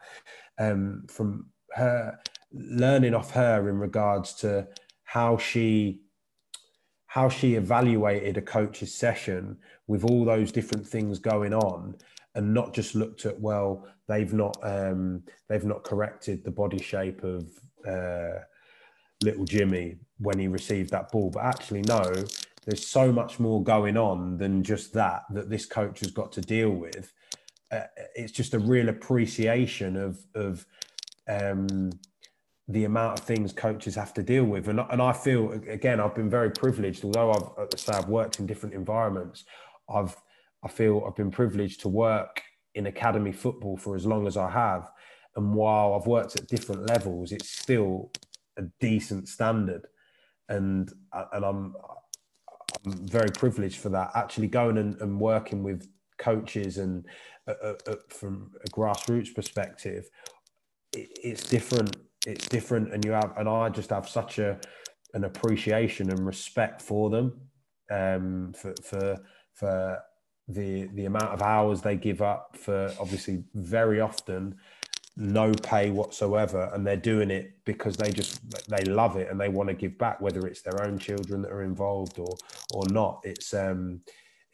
um, from her learning off her in regards to how she how she evaluated a coach's session with all those different things going on and not just looked at well they've not um, they've not corrected the body shape of uh, little Jimmy when he received that ball. But actually no there's so much more going on than just that that this coach has got to deal with uh, it's just a real appreciation of of um, the amount of things coaches have to deal with. And, and I feel again, I've been very privileged. Although I've uh, say I've worked in different environments, I've I feel I've been privileged to work in academy football for as long as I have. And while I've worked at different levels, it's still a decent standard. And uh, and I'm I'm very privileged for that. Actually going and, and working with coaches and from a grassroots perspective, it, it's different. It's different, and you have, and I just have such a an appreciation and respect for them, um, for for for the the amount of hours they give up for obviously very often no pay whatsoever and they're doing it because they just they love it and they want to give back whether it's their own children that are involved or or not it's um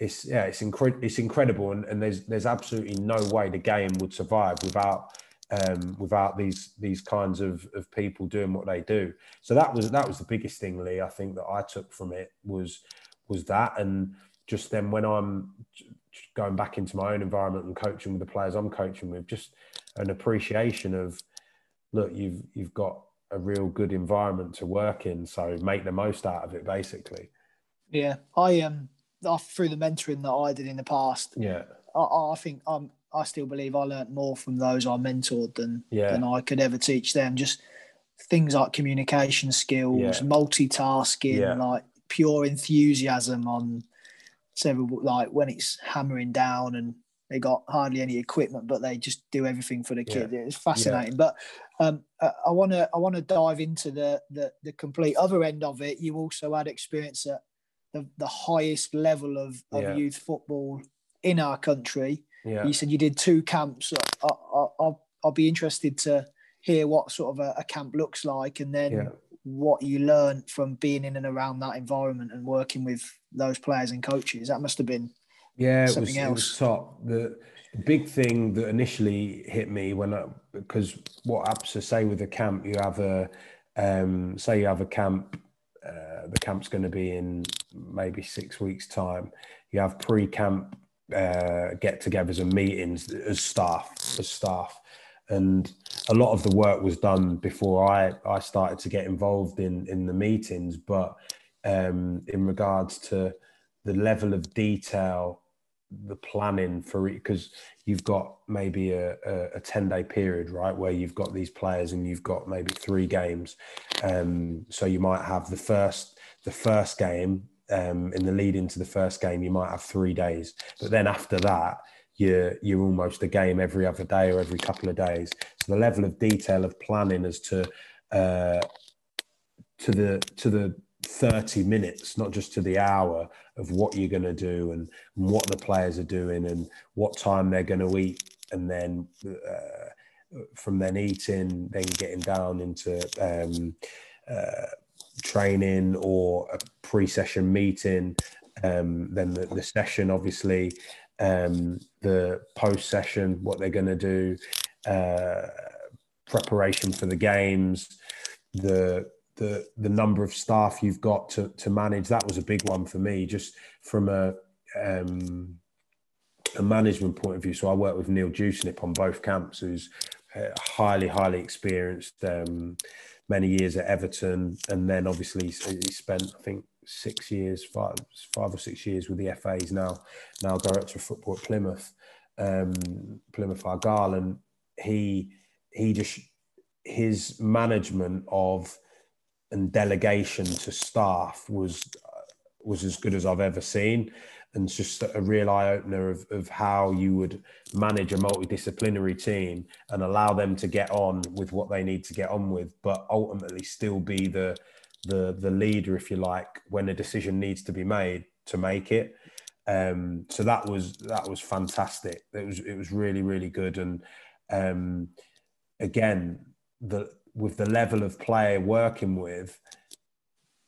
it's yeah it's incredible it's incredible and, and there's there's absolutely no way the game would survive without um, without these these kinds of, of people doing what they do. So that was that was the biggest thing, Lee. I think that I took from it was was that, and just then when I'm going back into my own environment and coaching with the players I'm coaching with, just an appreciation of look, you've you've got a real good environment to work in, so make the most out of it, basically. Yeah, I um through the mentoring that I did in the past. Yeah, I, I think I'm I still believe I learnt more from those I mentored than yeah. than I could ever teach them. Just things like communication skills, yeah. multitasking, yeah. like pure enthusiasm on several like when it's hammering down and they got hardly any equipment, but they just do everything for the kid. It's fascinating. But um, I want to I want to dive into the, the the complete other end of it. You also had experience at the, the highest level of, of youth football in our country. Yeah. You said you did two camps. I, I, I'll, be interested to hear what sort of a, a camp looks like and then yeah. what you learned from being in and around that environment and working with those players and coaches. That must have been Yeah, it was, it was top. The, big thing that initially hit me when I, because what APSA say with a camp, you have a um, say you have a camp. Uh, the camp's going to be in maybe six weeks' time. You have pre-camp uh, get-togethers and meetings as staff, as staff, and a lot of the work was done before I I started to get involved in in the meetings. But um, in regards to the level of detail the planning for it because you've got maybe a, a, a, 10 day period right where you've got these players and you've got maybe three games. Um, so you might have the first the first game um, in the lead into the first game you might have three days. But then after that you're you're almost a game every other day or every couple of days. So the level of detail of planning as to uh, to the to the 30 minutes, not just to the hour of what you're going to do and, what the players are doing and what time they're going to eat. And then uh, from then eating, then getting down into um, uh, training or a pre session meeting. Um, then the, the, session, obviously, um, the post session, what they're going to do, uh, preparation for the games, the the the number of staff you've got to to manage that was a big one for me just from a um, a management point of view. So I work with Neil Dewsnip on both camps who's highly highly experienced um, many years at Everton. And then obviously he spent I think six years five five or six years with the FAs now now director of football at Plymouth um, Plymouth Argyle. And he he just his management of and delegation to staff was was as good as I've ever seen, and just a real eye opener of, of how you would manage a multidisciplinary team and allow them to get on with what they need to get on with, but ultimately still be the the the leader, if you like, when a decision needs to be made to make it. Um, so that was that was fantastic. It was it was really really good, and um, again the with the level of player working with,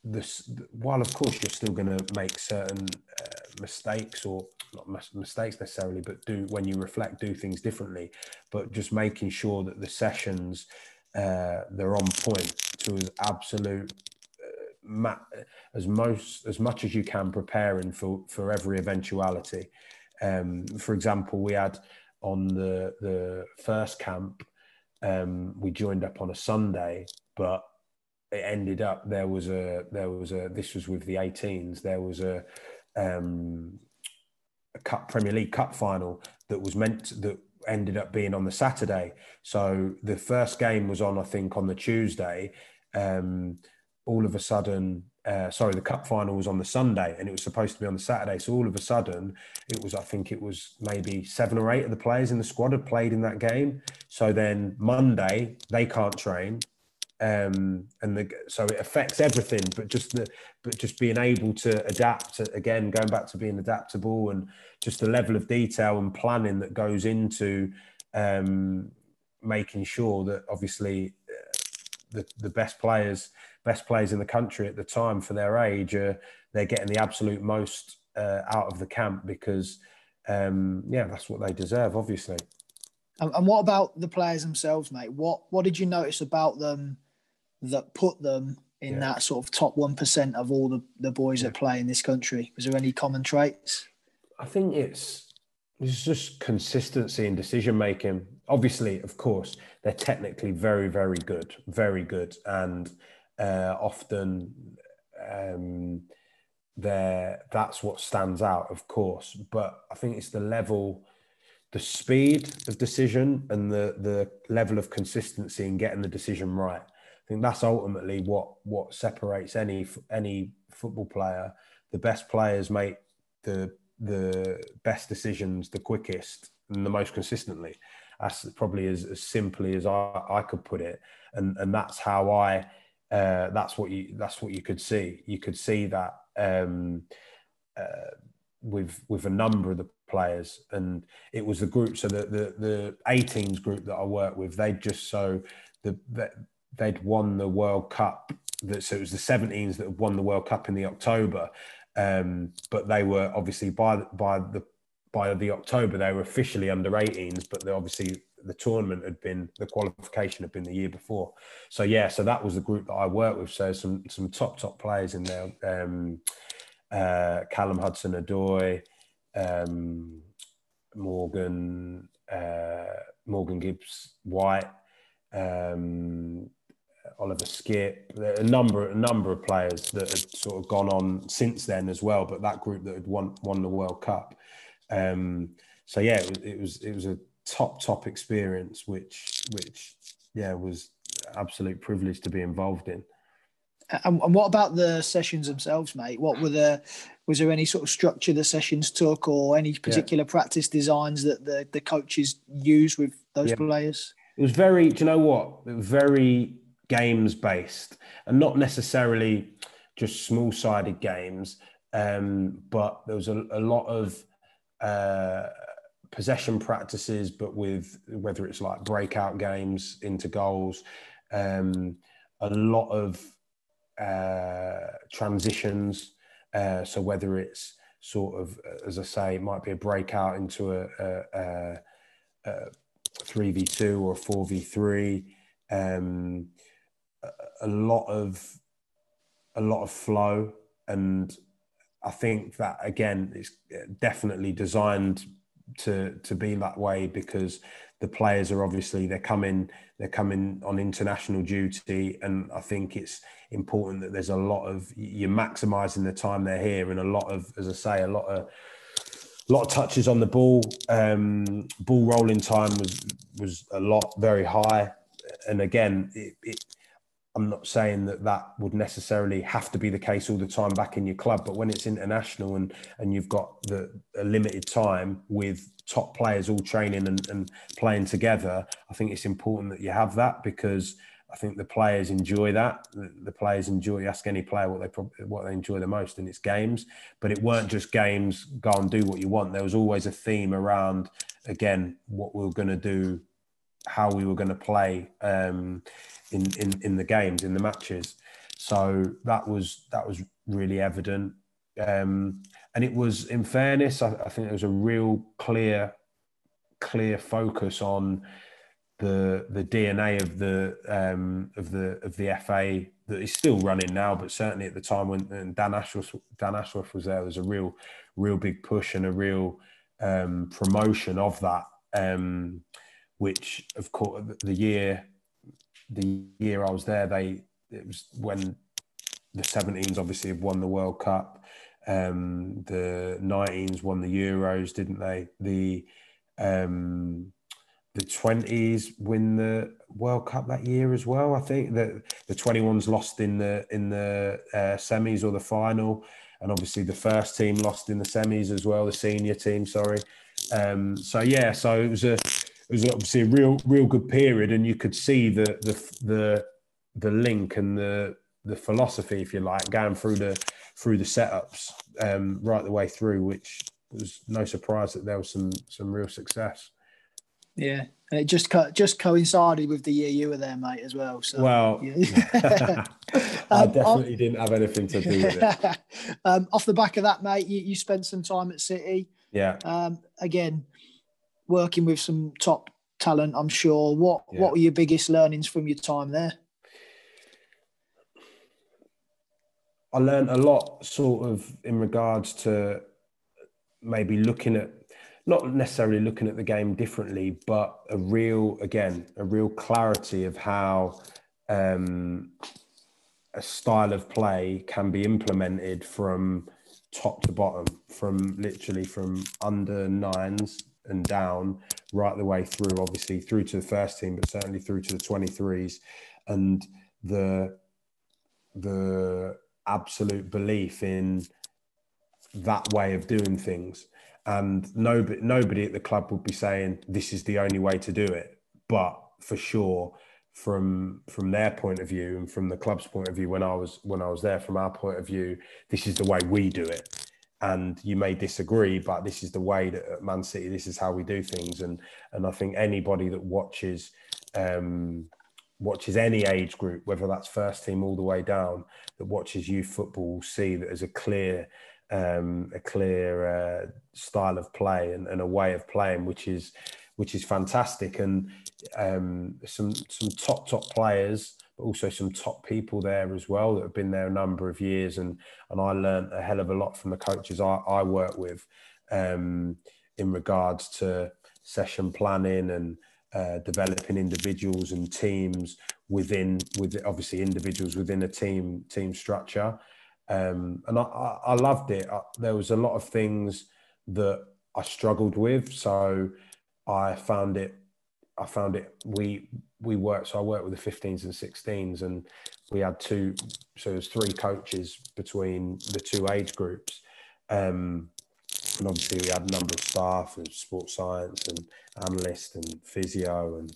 this while of course you're still going to make certain uh, mistakes or not mistakes necessarily, but do when you reflect, do things differently. But just making sure that the sessions uh, they're on point to as absolute uh, as most as much as you can preparing for for every eventuality. Um, for example, we had on the the first camp um, we joined up on a Sunday, but it ended up there was a there was a this was with the 18s. There was a um, a Cup Premier League Cup final that was meant that ended up being on the Saturday. So the first game was on I think on the Tuesday. Um, all of a sudden, uh, sorry, the cup final was on the Sunday and it was supposed to be on the Saturday. So all of a sudden, it was, I think it was maybe seven or eight of the players in the squad had played in that game. So then Monday, they can't train. Um, and the, so it affects everything, but just the, but just being able to adapt again, going back to being adaptable and just the level of detail and planning that goes into um, making sure that obviously uh, the, the best players best players in the country at the time for their age, uh, they're getting the absolute most uh, out of the camp because, um, yeah, that's what they deserve, obviously. And, and, what about the players themselves, mate? What what did you notice about them that put them in yeah. that sort of top one percent of all the, the boys yeah. that play in this country? Was there any common traits? I think it's it's just consistency in decision making. Obviously, of course, they're technically very, very good, very good, and uh, often um, there that's what stands out, of course. But I think it's the level, the speed of decision, and the the level of consistency in getting the decision right. I think that's ultimately what what separates any any football player. The best players make the the best decisions the quickest and the most consistently. That's probably as, as simply as I, I could put it. And and that's how I uh, that's what you that's what you could see. You could see that um, uh, with with a number of the players, and it was the group. So the the the 18s group that I worked with, they just so the, the they'd won the World Cup. That so it was the 17s that had won the World Cup in the October, um, but they were obviously by by the by the October they were officially under 18s, but they obviously the tournament had been the qualification had been the year before. So yeah, so that was the group that I worked with. So some some top top players in there. Um, uh, Callum Hudson Odoi, um, Morgan uh, Morgan Gibbs White, um, Oliver Skipp, a number a number of players that had sort of gone on since then as well. But that group that had won won the World Cup. Um, so yeah, it, it was it was a top top experience, which which yeah was absolute privilege to be involved in. And, and, what about the sessions themselves, mate? What were the was there any sort of structure the sessions took, or any particular yeah. practice designs that the the coaches use with those yeah. players? It was very. Do you know what? It was very games based, and not necessarily just small sided games. Um, but there was a, a lot of uh, possession practices, but with whether it's like breakout games into goals, um, a lot of uh, transitions. Uh, so whether it's sort of, as I say, it might be a breakout into a, three v two or four v three. Um, a lot of a lot of flow, and I think that again is definitely designed to to be that way because the players are obviously they're coming they're coming on international duty. And i think it's important that there's a lot of you're maximizing the time they're here and a lot of as i say a lot of a lot of touches on the ball. Um, ball rolling time was was a lot very high. And again it, it I'm not saying that that would necessarily have to be the case all the time back in your club, but when it's international and and you've got the a limited time with top players all training and, and playing together, I think it's important that you have that because I think the players enjoy that. The, the players enjoy. Ask any player what they what they enjoy the most, and it's games. But it weren't just games. Go and do what you want. There was always a theme around again what we are going to do, how we were going to play. Um, in, in, in the games, in the matches. So that was that was really evident. Um, and it was, in fairness, I, I think there was a real clear, clear focus on the the DNA of the um, of the of the FA that is still running now, but certainly at the time when Dan Ashworth Dan Ashworth was there, there was a real real big push and a real um, promotion of that, um, which of course the year the year I was there, they it was when the 17s obviously have won the World Cup. Um, the 19s won the Euros, didn't they? The um, the 20s win the World Cup that year as well. I think that the 21s lost in the in the uh, semis or the final, and obviously the first team lost in the semis as well. The senior team, sorry. Um, so yeah, so it was a it was obviously a real real good period, and you could see the the the the link and the the philosophy, if you like, going through the through the setups um, right the way through, which was no surprise that there was some some real success. Yeah, and it just co- just coincided with the year you were there, mate, as well. So well, yeah. <laughs> I um, definitely off, didn't have anything to do with it. <laughs> um, off the back of that, mate, you, you spent some time at City. Yeah. Um, again, working with some top talent, I'm sure. What yeah. what were your biggest learnings from your time there? I learned a lot, sort of, in regards to maybe looking at not necessarily looking at the game differently, but a real, again, a real clarity of how um, a style of play can be implemented from top to bottom, from literally from under nines and down right the way through, obviously through to the first team, but certainly through to the 23s. And the the absolute belief in that way of doing things. And nobody, nobody at the club would be saying this is the only way to do it. But for sure, from from their point of view and from the club's point of view, when I was when I was there, from our point of view, this is the way we do it and you may disagree, but this is the way that at Man City, this is how we do things. And and I think anybody that watches um, watches any age group, whether that's first team all the way down, that watches youth football, will see that there's a clear um, a clear uh, style of play and, and, a way of playing, which is which is fantastic. And um, some some top top players, but also some top people there as well that have been there a number of years. And and I learned a hell of a lot from the coaches I, I work with um, in regards to session planning and uh, developing individuals and teams within with obviously individuals within a team team structure um, and I, I, loved it I, there was a lot of things that I struggled with so I found it I found it we we worked so I worked with the 15s and 16s and we had two so there's three coaches between the two age groups. Um, and obviously we had a number of staff and sports science and analyst and physio and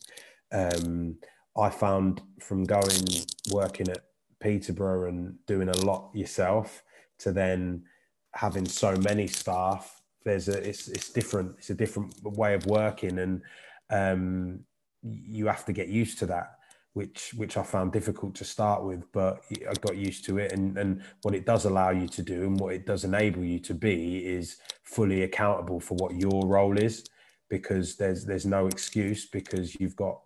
um, I found from going working at Peterborough and doing a lot yourself to then having so many staff there's a it's it's different it's a different way of working. And um, you have to get used to that which which I found difficult to start with, but I got used to it. And and what it does allow you to do, and what it does enable you to be, is fully accountable for what your role is, because there's there's no excuse because you've got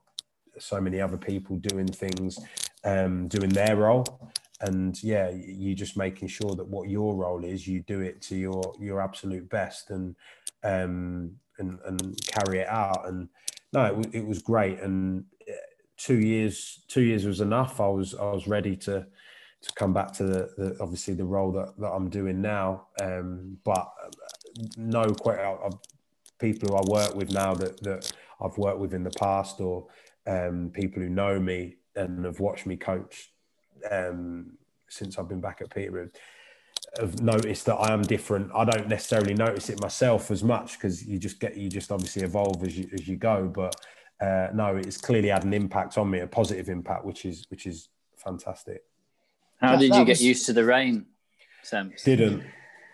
so many other people doing things, um, doing their role, and yeah, you just making sure that what your role is, you do it to your your absolute best, and um, and and carry it out. And no, it, it was great, and two years two years was enough. I was I was ready to to come back to the, the obviously the role that, that I'm doing now. Um, but no, quite uh, people who I work with now that that I've worked with in the past, or um, people who know me and have watched me coach um, since I've been back at Peter have noticed that I am different. I don't necessarily notice it myself as much because you just get you just obviously evolve as you as you go, but uh, no, it's clearly had an impact on me, a positive impact, which is which is fantastic. How did you get used to the rain, Sam? Didn't,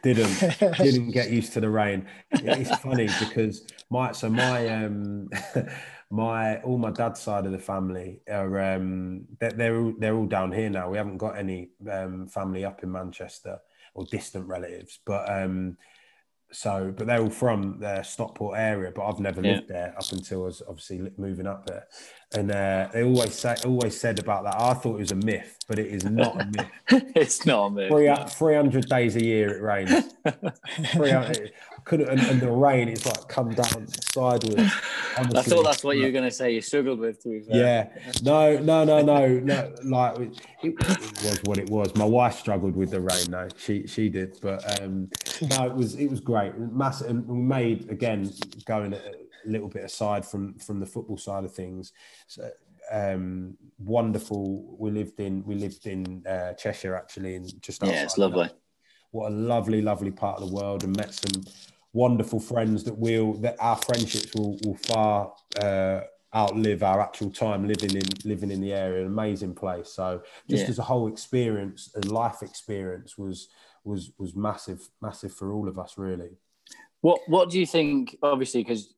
didn't, <laughs> didn't get used to the rain. It's funny because my so my um <laughs> my all my dad's side of the family are um they're they're all, they're all down here now. We haven't got any um, family up in Manchester or distant relatives, but um so but they're all from the Stockport area but I've never yeah. lived there up until I was obviously moving up there and uh, they always say always said about that I thought it was a myth but it is not a myth <laughs> it's not a myth Three, no. 300 days a year it rains <laughs> could and, and, the rain is like come down sideways. <laughs> Honestly. I thought that's what you were going to say. You struggled with too. Yeah, no, no, no, no, <laughs> no. Like it, it, was what it was. My wife struggled with the rain. though. she she did, but um, no, it was it was great. Massive. And we made again going a little bit aside from from the football side of things. So, um, wonderful. We lived in we lived in uh, Cheshire actually, and just yeah, it's lovely. What a lovely, lovely part of the world, and met some wonderful friends that will that our friendships will, will far uh, outlive our actual time living in living in the area. An amazing place. So just yeah. as a whole experience, a life experience was was was massive, massive for all of us, really. What What do you think? Obviously, because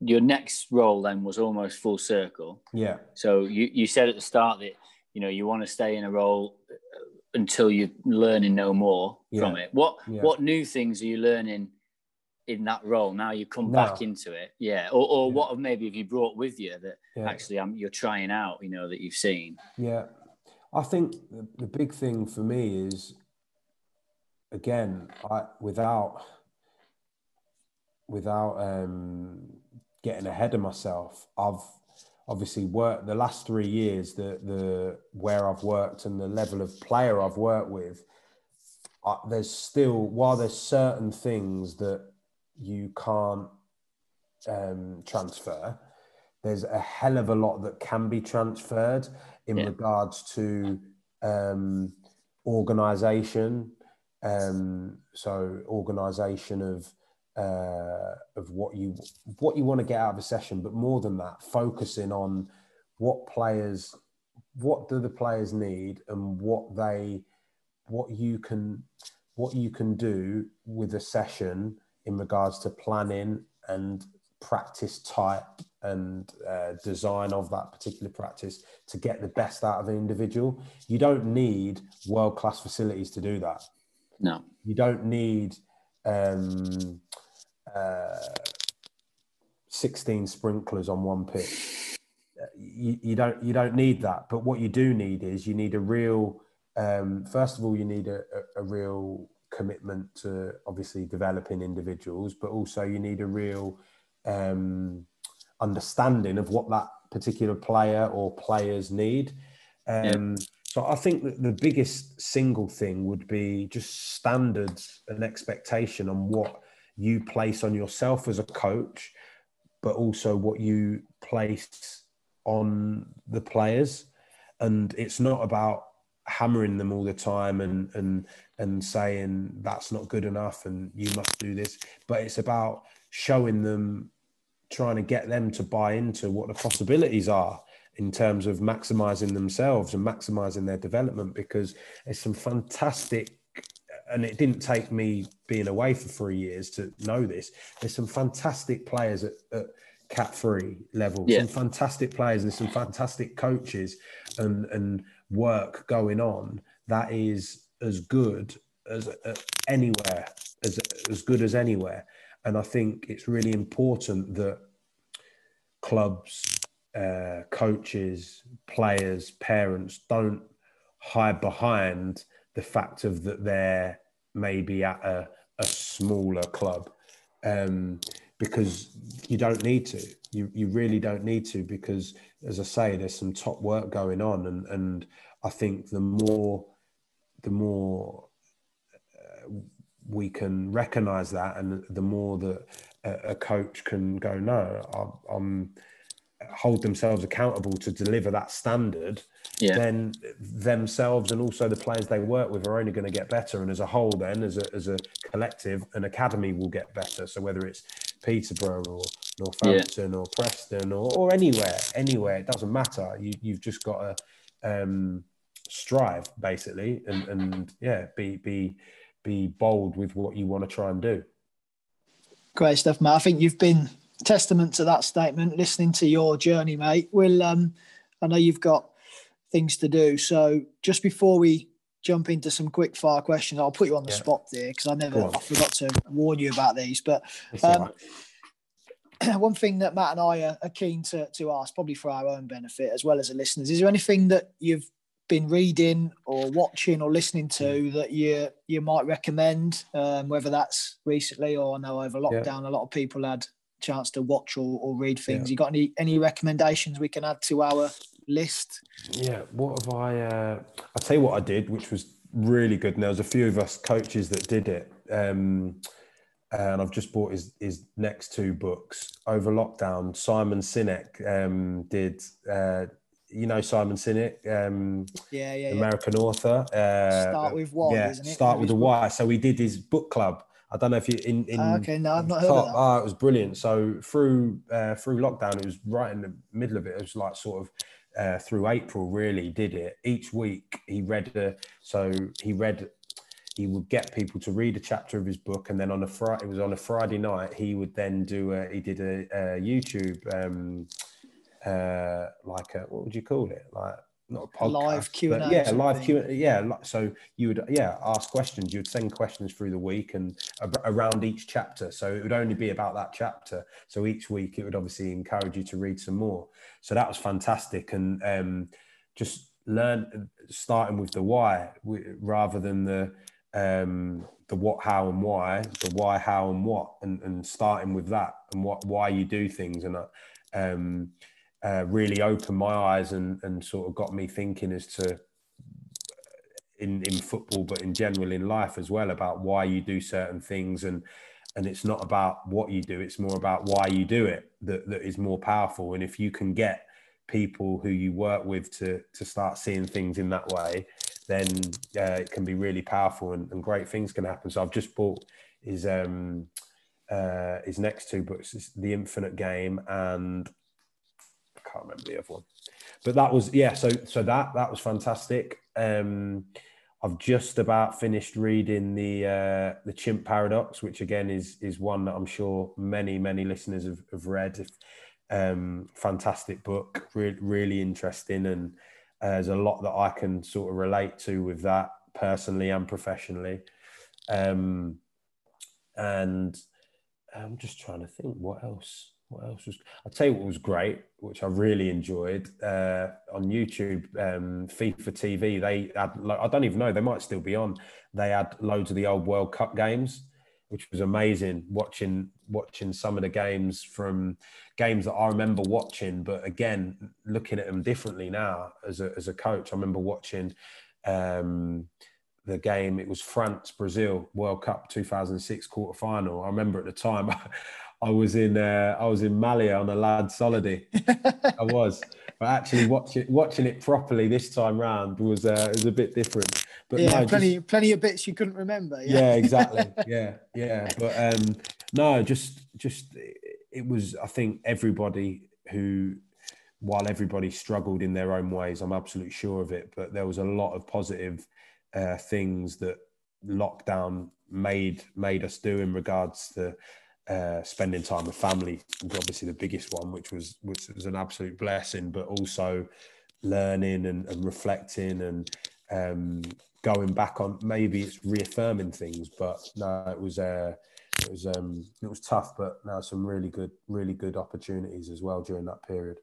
your next role then was almost full circle. Yeah. So you you said at the start that you know you want to stay in a role until you're learning no more yeah. from it. What yeah. What new things are you learning? in that role now you come no. back into it yeah or, or yeah. what maybe have you brought with you that actually um, you're trying out you know that you've seen yeah i think the, the big thing for me is again i without without um getting ahead of myself i've obviously worked the last three years the the where i've worked and the level of player i've worked with uh, there's still while there's certain things that you can't um, transfer. There's a hell of a lot that can be transferred in yeah. regards to um, organization. Um, so organization of uh, of what you what you want to get out of a session, but more than that, focusing on what players, what do the players need, and what they, what you can, what you can do with a session in regards to planning and practice type and uh, design of that particular practice to get the best out of an individual. You don't need world class facilities to do that. No, you don't need um, uh, 16 sprinklers on one pitch. You, you, don't you don't need that. But what you do need is you need a real. Um, first of all, you need a, a, real commitment to obviously developing individuals, but also you need a real um, understanding of what that particular player or players need. Um, yeah. So I think that the biggest single thing would be just standards and expectation on what you place on yourself as a coach, but also what you place on the players. And it's not about hammering them all the time and and and saying that's not good enough and you must do this but it's about showing them trying to get them to buy into what the possibilities are in terms of maximizing themselves and maximizing their development because there's some fantastic and it didn't take me being away for three years to know this there's some fantastic players at, at Cat three level yeah. some fantastic players and some fantastic coaches and and work going on that is as good as uh, anywhere as as good as anywhere and i think it's really important that clubs uh, coaches, players, parents don't hide behind the fact of that they're maybe at a, a smaller club um, because you don't need to. You, you really don't need to because, as I say, there's some top work going on, and, and I think the more the more uh, we can recognise that, and the more that a, a coach can go, no, I'm, I'm hold themselves accountable to deliver that standard, yeah. then themselves and also the players they work with are only going to get better. And as a whole, then as a, as a collective, an academy will get better. So whether it's Peterborough or Northampton yeah. or Preston or, or anywhere, anywhere, it doesn't matter. You, you've just got to um, strive basically, and, and yeah, be be be bold with what you want to try and do. Great stuff, Matt. I think you've been testament to that statement. Listening to your journey, mate. We'll. Um, I know you've got things to do, so just before we jump into some quick fire questions, I'll put you on the yeah. spot there because I never I forgot to warn you about these. But um, right. <clears throat> one thing that Matt and I are, are keen to to ask, probably for our own benefit as well as the listeners, is there anything that you've been reading or watching or listening to that you you might recommend, um, whether that's recently or I know over lockdown, yeah. a lot of people had chance to watch or, or read things. Yeah. You got any any recommendations we can add to our list? Yeah, what have I? Uh, I'll tell you what I did, which was really good. And there was a few of us coaches that did it. Um, and I've just bought his, his next two books over lockdown. Simon Sinek um, did, uh, you know, Simon Sinek, um, yeah, yeah, American yeah. author. Uh, start with why, yeah, Start with the why. So we did his book club I don't know if you in, in uh, okay no I've not heard top, of that. Oh, it was brilliant. So through uh, through lockdown, it was right in the middle of it. It was like sort of uh, through April. Really did it each week. He read the so he read. He would get people to read a chapter of his book, and then on a Friday, it was on a Friday night. He would then do a. He did a, a YouTube, um, uh, like a, what would you call it? Like not a podcast, live Q and A. Yeah, live Q. Yeah, so you would yeah ask questions. You would send questions through the week and around each chapter. So it would only be about that chapter. So each week it would obviously encourage you to read some more. So that was fantastic, and um, just learn starting with the why rather than the um, the what, how, and why. The why, how, and what, and, and starting with that and what why you do things and. Uh, um, uh, really opened my eyes and, and sort of got me thinking as to in, in football, but in general in life as well about why you do certain things. And and it's not about what you do it's more about why you do it that, that is more powerful. And if you can get people who you work with to to start seeing things in that way then uh, it can be really powerful and, and, great things can happen. So i've just bought his um uh his next two books the infinite game and can't remember the other one. But that was yeah. So so that that was fantastic. Um, I've just about finished reading the uh, the Chimp Paradox, which again is is one that I'm sure many many listeners have, have read. Um, fantastic book, really really interesting, and uh, there's a lot that I can sort of relate to with that personally and professionally. Um, and I'm just trying to think what else. What else was? I'll tell you what was great, which I really enjoyed uh, on YouTube. Um, FIFA TV. They had. I don't even know. They might still be on. They had loads of the old World Cup games, which was amazing. Watching watching some of the games from games that I remember watching, but again looking at them differently now as a as a coach. I remember watching. Um, the game. It was France Brazil World Cup 2006 quarter final. I remember at the time <laughs> I was in uh, I was in Malia on a lads holiday. <laughs> I was, but actually watching watching it properly this time round was uh, was a bit different. But yeah, no, plenty just, plenty of bits you couldn't remember. Yeah, yeah exactly. <laughs> yeah, yeah. But um, no, just just it was. I think everybody who while everybody struggled in their own ways, I'm absolutely sure of it. But there was a lot of positive uh, things that lockdown made made us do in regards to uh, spending time with family was obviously the biggest one, which was which was an absolute blessing, but also learning and, and reflecting and um, going back on maybe it's reaffirming things, but no, it was uh, it was um, it was tough, but now some really good really good opportunities as well during that period.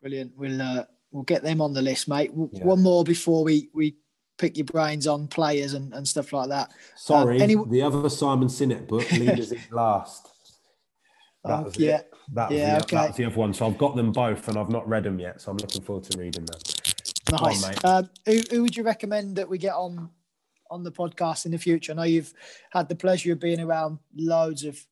Brilliant. We'll uh, we'll get them on the list, mate. Yeah. One more before we we pick your brains on players and, and stuff like that. Sorry, um, any... the other Simon Sinek book, <laughs> Leaders Eat Last. That oh, was yeah. It. That was, yeah, the, okay. that was the other one. So I've got them both and I've not read them yet. So I'm looking forward to reading them. Nice. On, um, who, who would you recommend that we get on on the podcast in the future? I know you've had the pleasure of being around loads of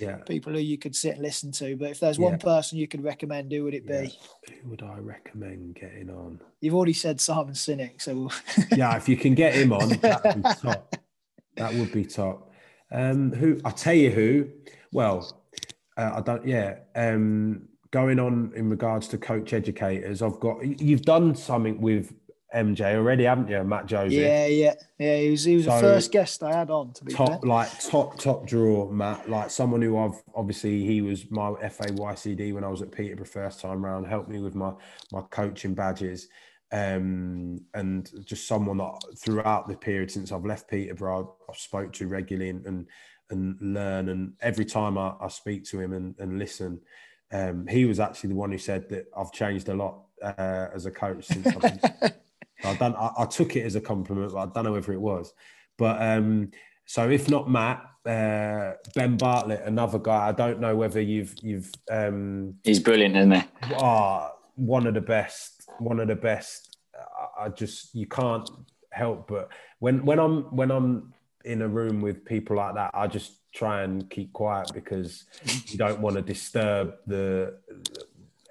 yeah. people who you could sit and listen to. But if there's one person you could recommend, who would it be? Who would I recommend getting on? You've already said Simon Sinek, so <laughs> yeah, if you can get him on, that would be top. That would be top. Um, who I tell you who? Well, uh, I don't. Yeah. Um, going on in regards to coach educators, I've got. You've done something with MJ already, haven't you, Matt Josie? Yeah, yeah, yeah. He was, he was so, the first guest I had on. To be top, fair. like top, top draw, Matt. Like someone who I've obviously he was my FAYCD when I was at Peterborough first time round. Helped me with my my coaching badges, um, and just someone that throughout the period since I've left Peterborough, I've, I've spoke to regularly and and, and learn. And every time I, I speak to him and, and listen, um, he was actually the one who said that I've changed a lot uh, as a coach since I've <laughs> I don't. I, I, took it as a compliment, but I don't know whether it was. But um, so if not Matt, uh, Ben Bartlett, another guy. I don't know whether you've you've. Um, He's brilliant, isn't he? Ah, one of the best. One of the best. I, I just you can't help but when when I'm when I'm in a room with people like that, I just try and keep quiet because you don't want to disturb the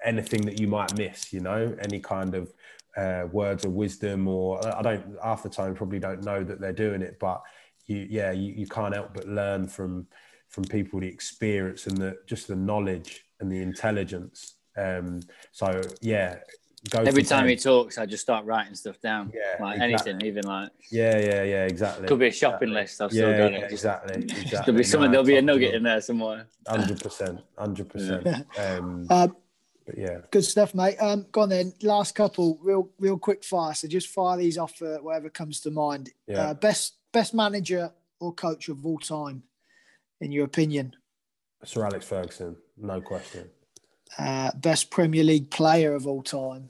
anything that you might miss. You know, any kind of uh, words of wisdom, or I don't half the time probably don't know that they're doing it, but you, yeah, you, you can't help but learn from from people the experience and the just the knowledge and the intelligence. Um, so yeah, Every time he talks, I just start writing stuff down. Yeah, like exactly. anything, even like yeah, yeah, yeah, exactly. Could be a shopping exactly. list. I've still yeah, done yeah, it. Exactly, <laughs> exactly. There'll be something. No, there'll be a nugget in there somewhere. Hundred percent, hundred percent. <laughs> But yeah, good stuff, mate. Um, go on then. Last couple, real, real quick fire. So just fire these off for whatever comes to mind. Yeah. Uh, best, best manager or coach of all time, in your opinion? Sir Alex Ferguson, no question. Uh, best Premier League player of all time.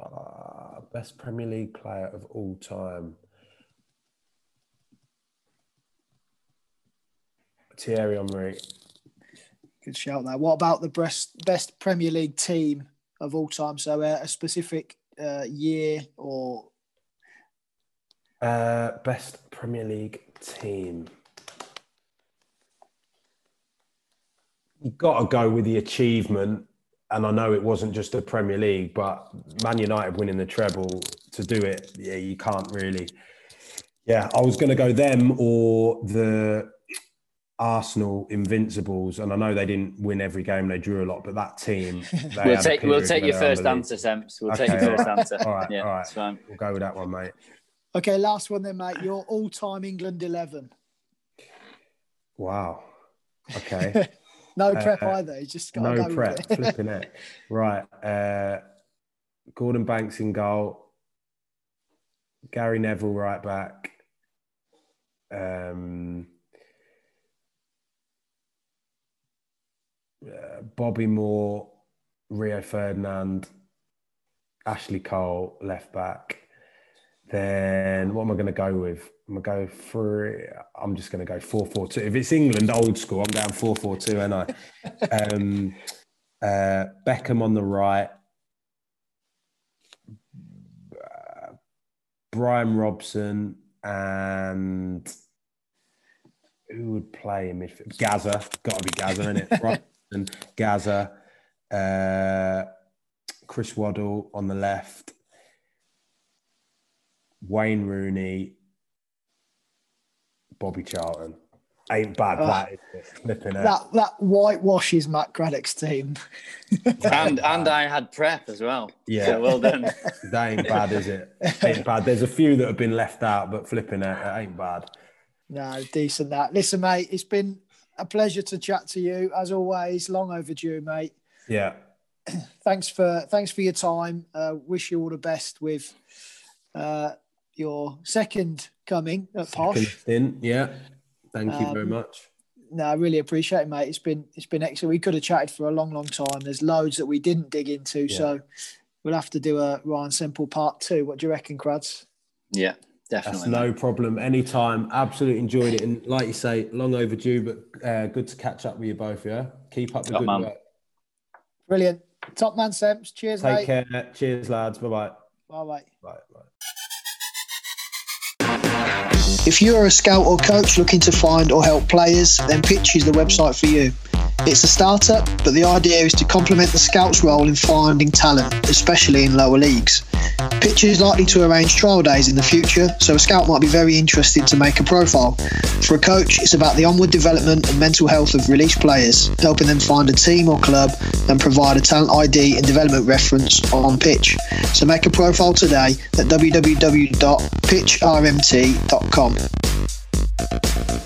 Uh, best Premier League player of all time. Thierry Henry. Good shout there. What about the best best Premier League team of all time? So uh, a specific uh, year or uh, best Premier League team. You've got to go with the achievement, and I know it wasn't just the Premier League, but Man United winning the treble to do it, yeah, you can't really. Yeah, I was going to go them or the Arsenal Invincibles, and I know they didn't win every game; they drew a lot. But that team, <laughs> we'll take we'll take your first answer, Semps. We'll okay, take your first answer. All right, yeah, all right. Fine. We'll go with that one, mate. Okay, last one then, mate. Your all-time England eleven. Wow. Okay. <laughs> no prep uh, either. You just no go prep. It. Flipping it. <laughs> Right. Uh, Gordon Banks in goal. Gary Neville right back. Um, uh, Bobby Moore, Rio Ferdinand, Ashley Cole left back. Then what am I going to go with? I'm going to go for. I'm just going to go four four two. If it's England old school, I'm down four four two, and I. <laughs> um, uh, Beckham on the right. Uh, Brian Robson and who would play in midfield? Gazza, got to be Gazza, isn't it? <laughs> Robson, Gazza, uh, Chris Waddle on the left, Wayne Rooney, Bobby Charlton. Ain't bad, Oh. that is? Flipping it. That that whitewashes Matt Craddock's team. <laughs> and and I had prep as well. Yeah. So well done. <laughs> That ain't bad, is it? Ain't bad. There's a few that have been left out, but flipping it, it ain't bad. No, decent that. Listen, mate, it's been a pleasure to chat to you as always. Long overdue, mate. Yeah. <clears throat> Thanks for thanks for your time. Uh, wish you all the best with uh, your second coming at Second Posh. stint, yeah. Thank you very Um, much. No, I really appreciate it, mate. It's been it's been excellent. We could have chatted for a long, long time. There's loads that we didn't dig into, Yeah. so we'll have to do a Ryan Simple part two. What do you reckon, Crads? Yeah, That's no problem. Anytime. Absolutely enjoyed it. And like you say, long overdue, but uh, good to catch up with you both, yeah? Keep up the Top good man. work. Brilliant. Top man, Sems. Cheers, Take mate. care. Cheers, lads. Bye-bye. Bye, bye. Bye. Bye. If you're a scout or coach looking to find or help players, then Pitch is the website for you. It's a startup, but the idea is to complement the scout's role in finding talent, especially in lower leagues. Pitcher is likely to arrange trial days in the future, so a scout might be very interested to make a profile. For a coach, it's about the onward development and mental health of released players, helping them find a team or club and provide a talent ID and development reference on pitch. So make a profile today at www.pitchrmt.com.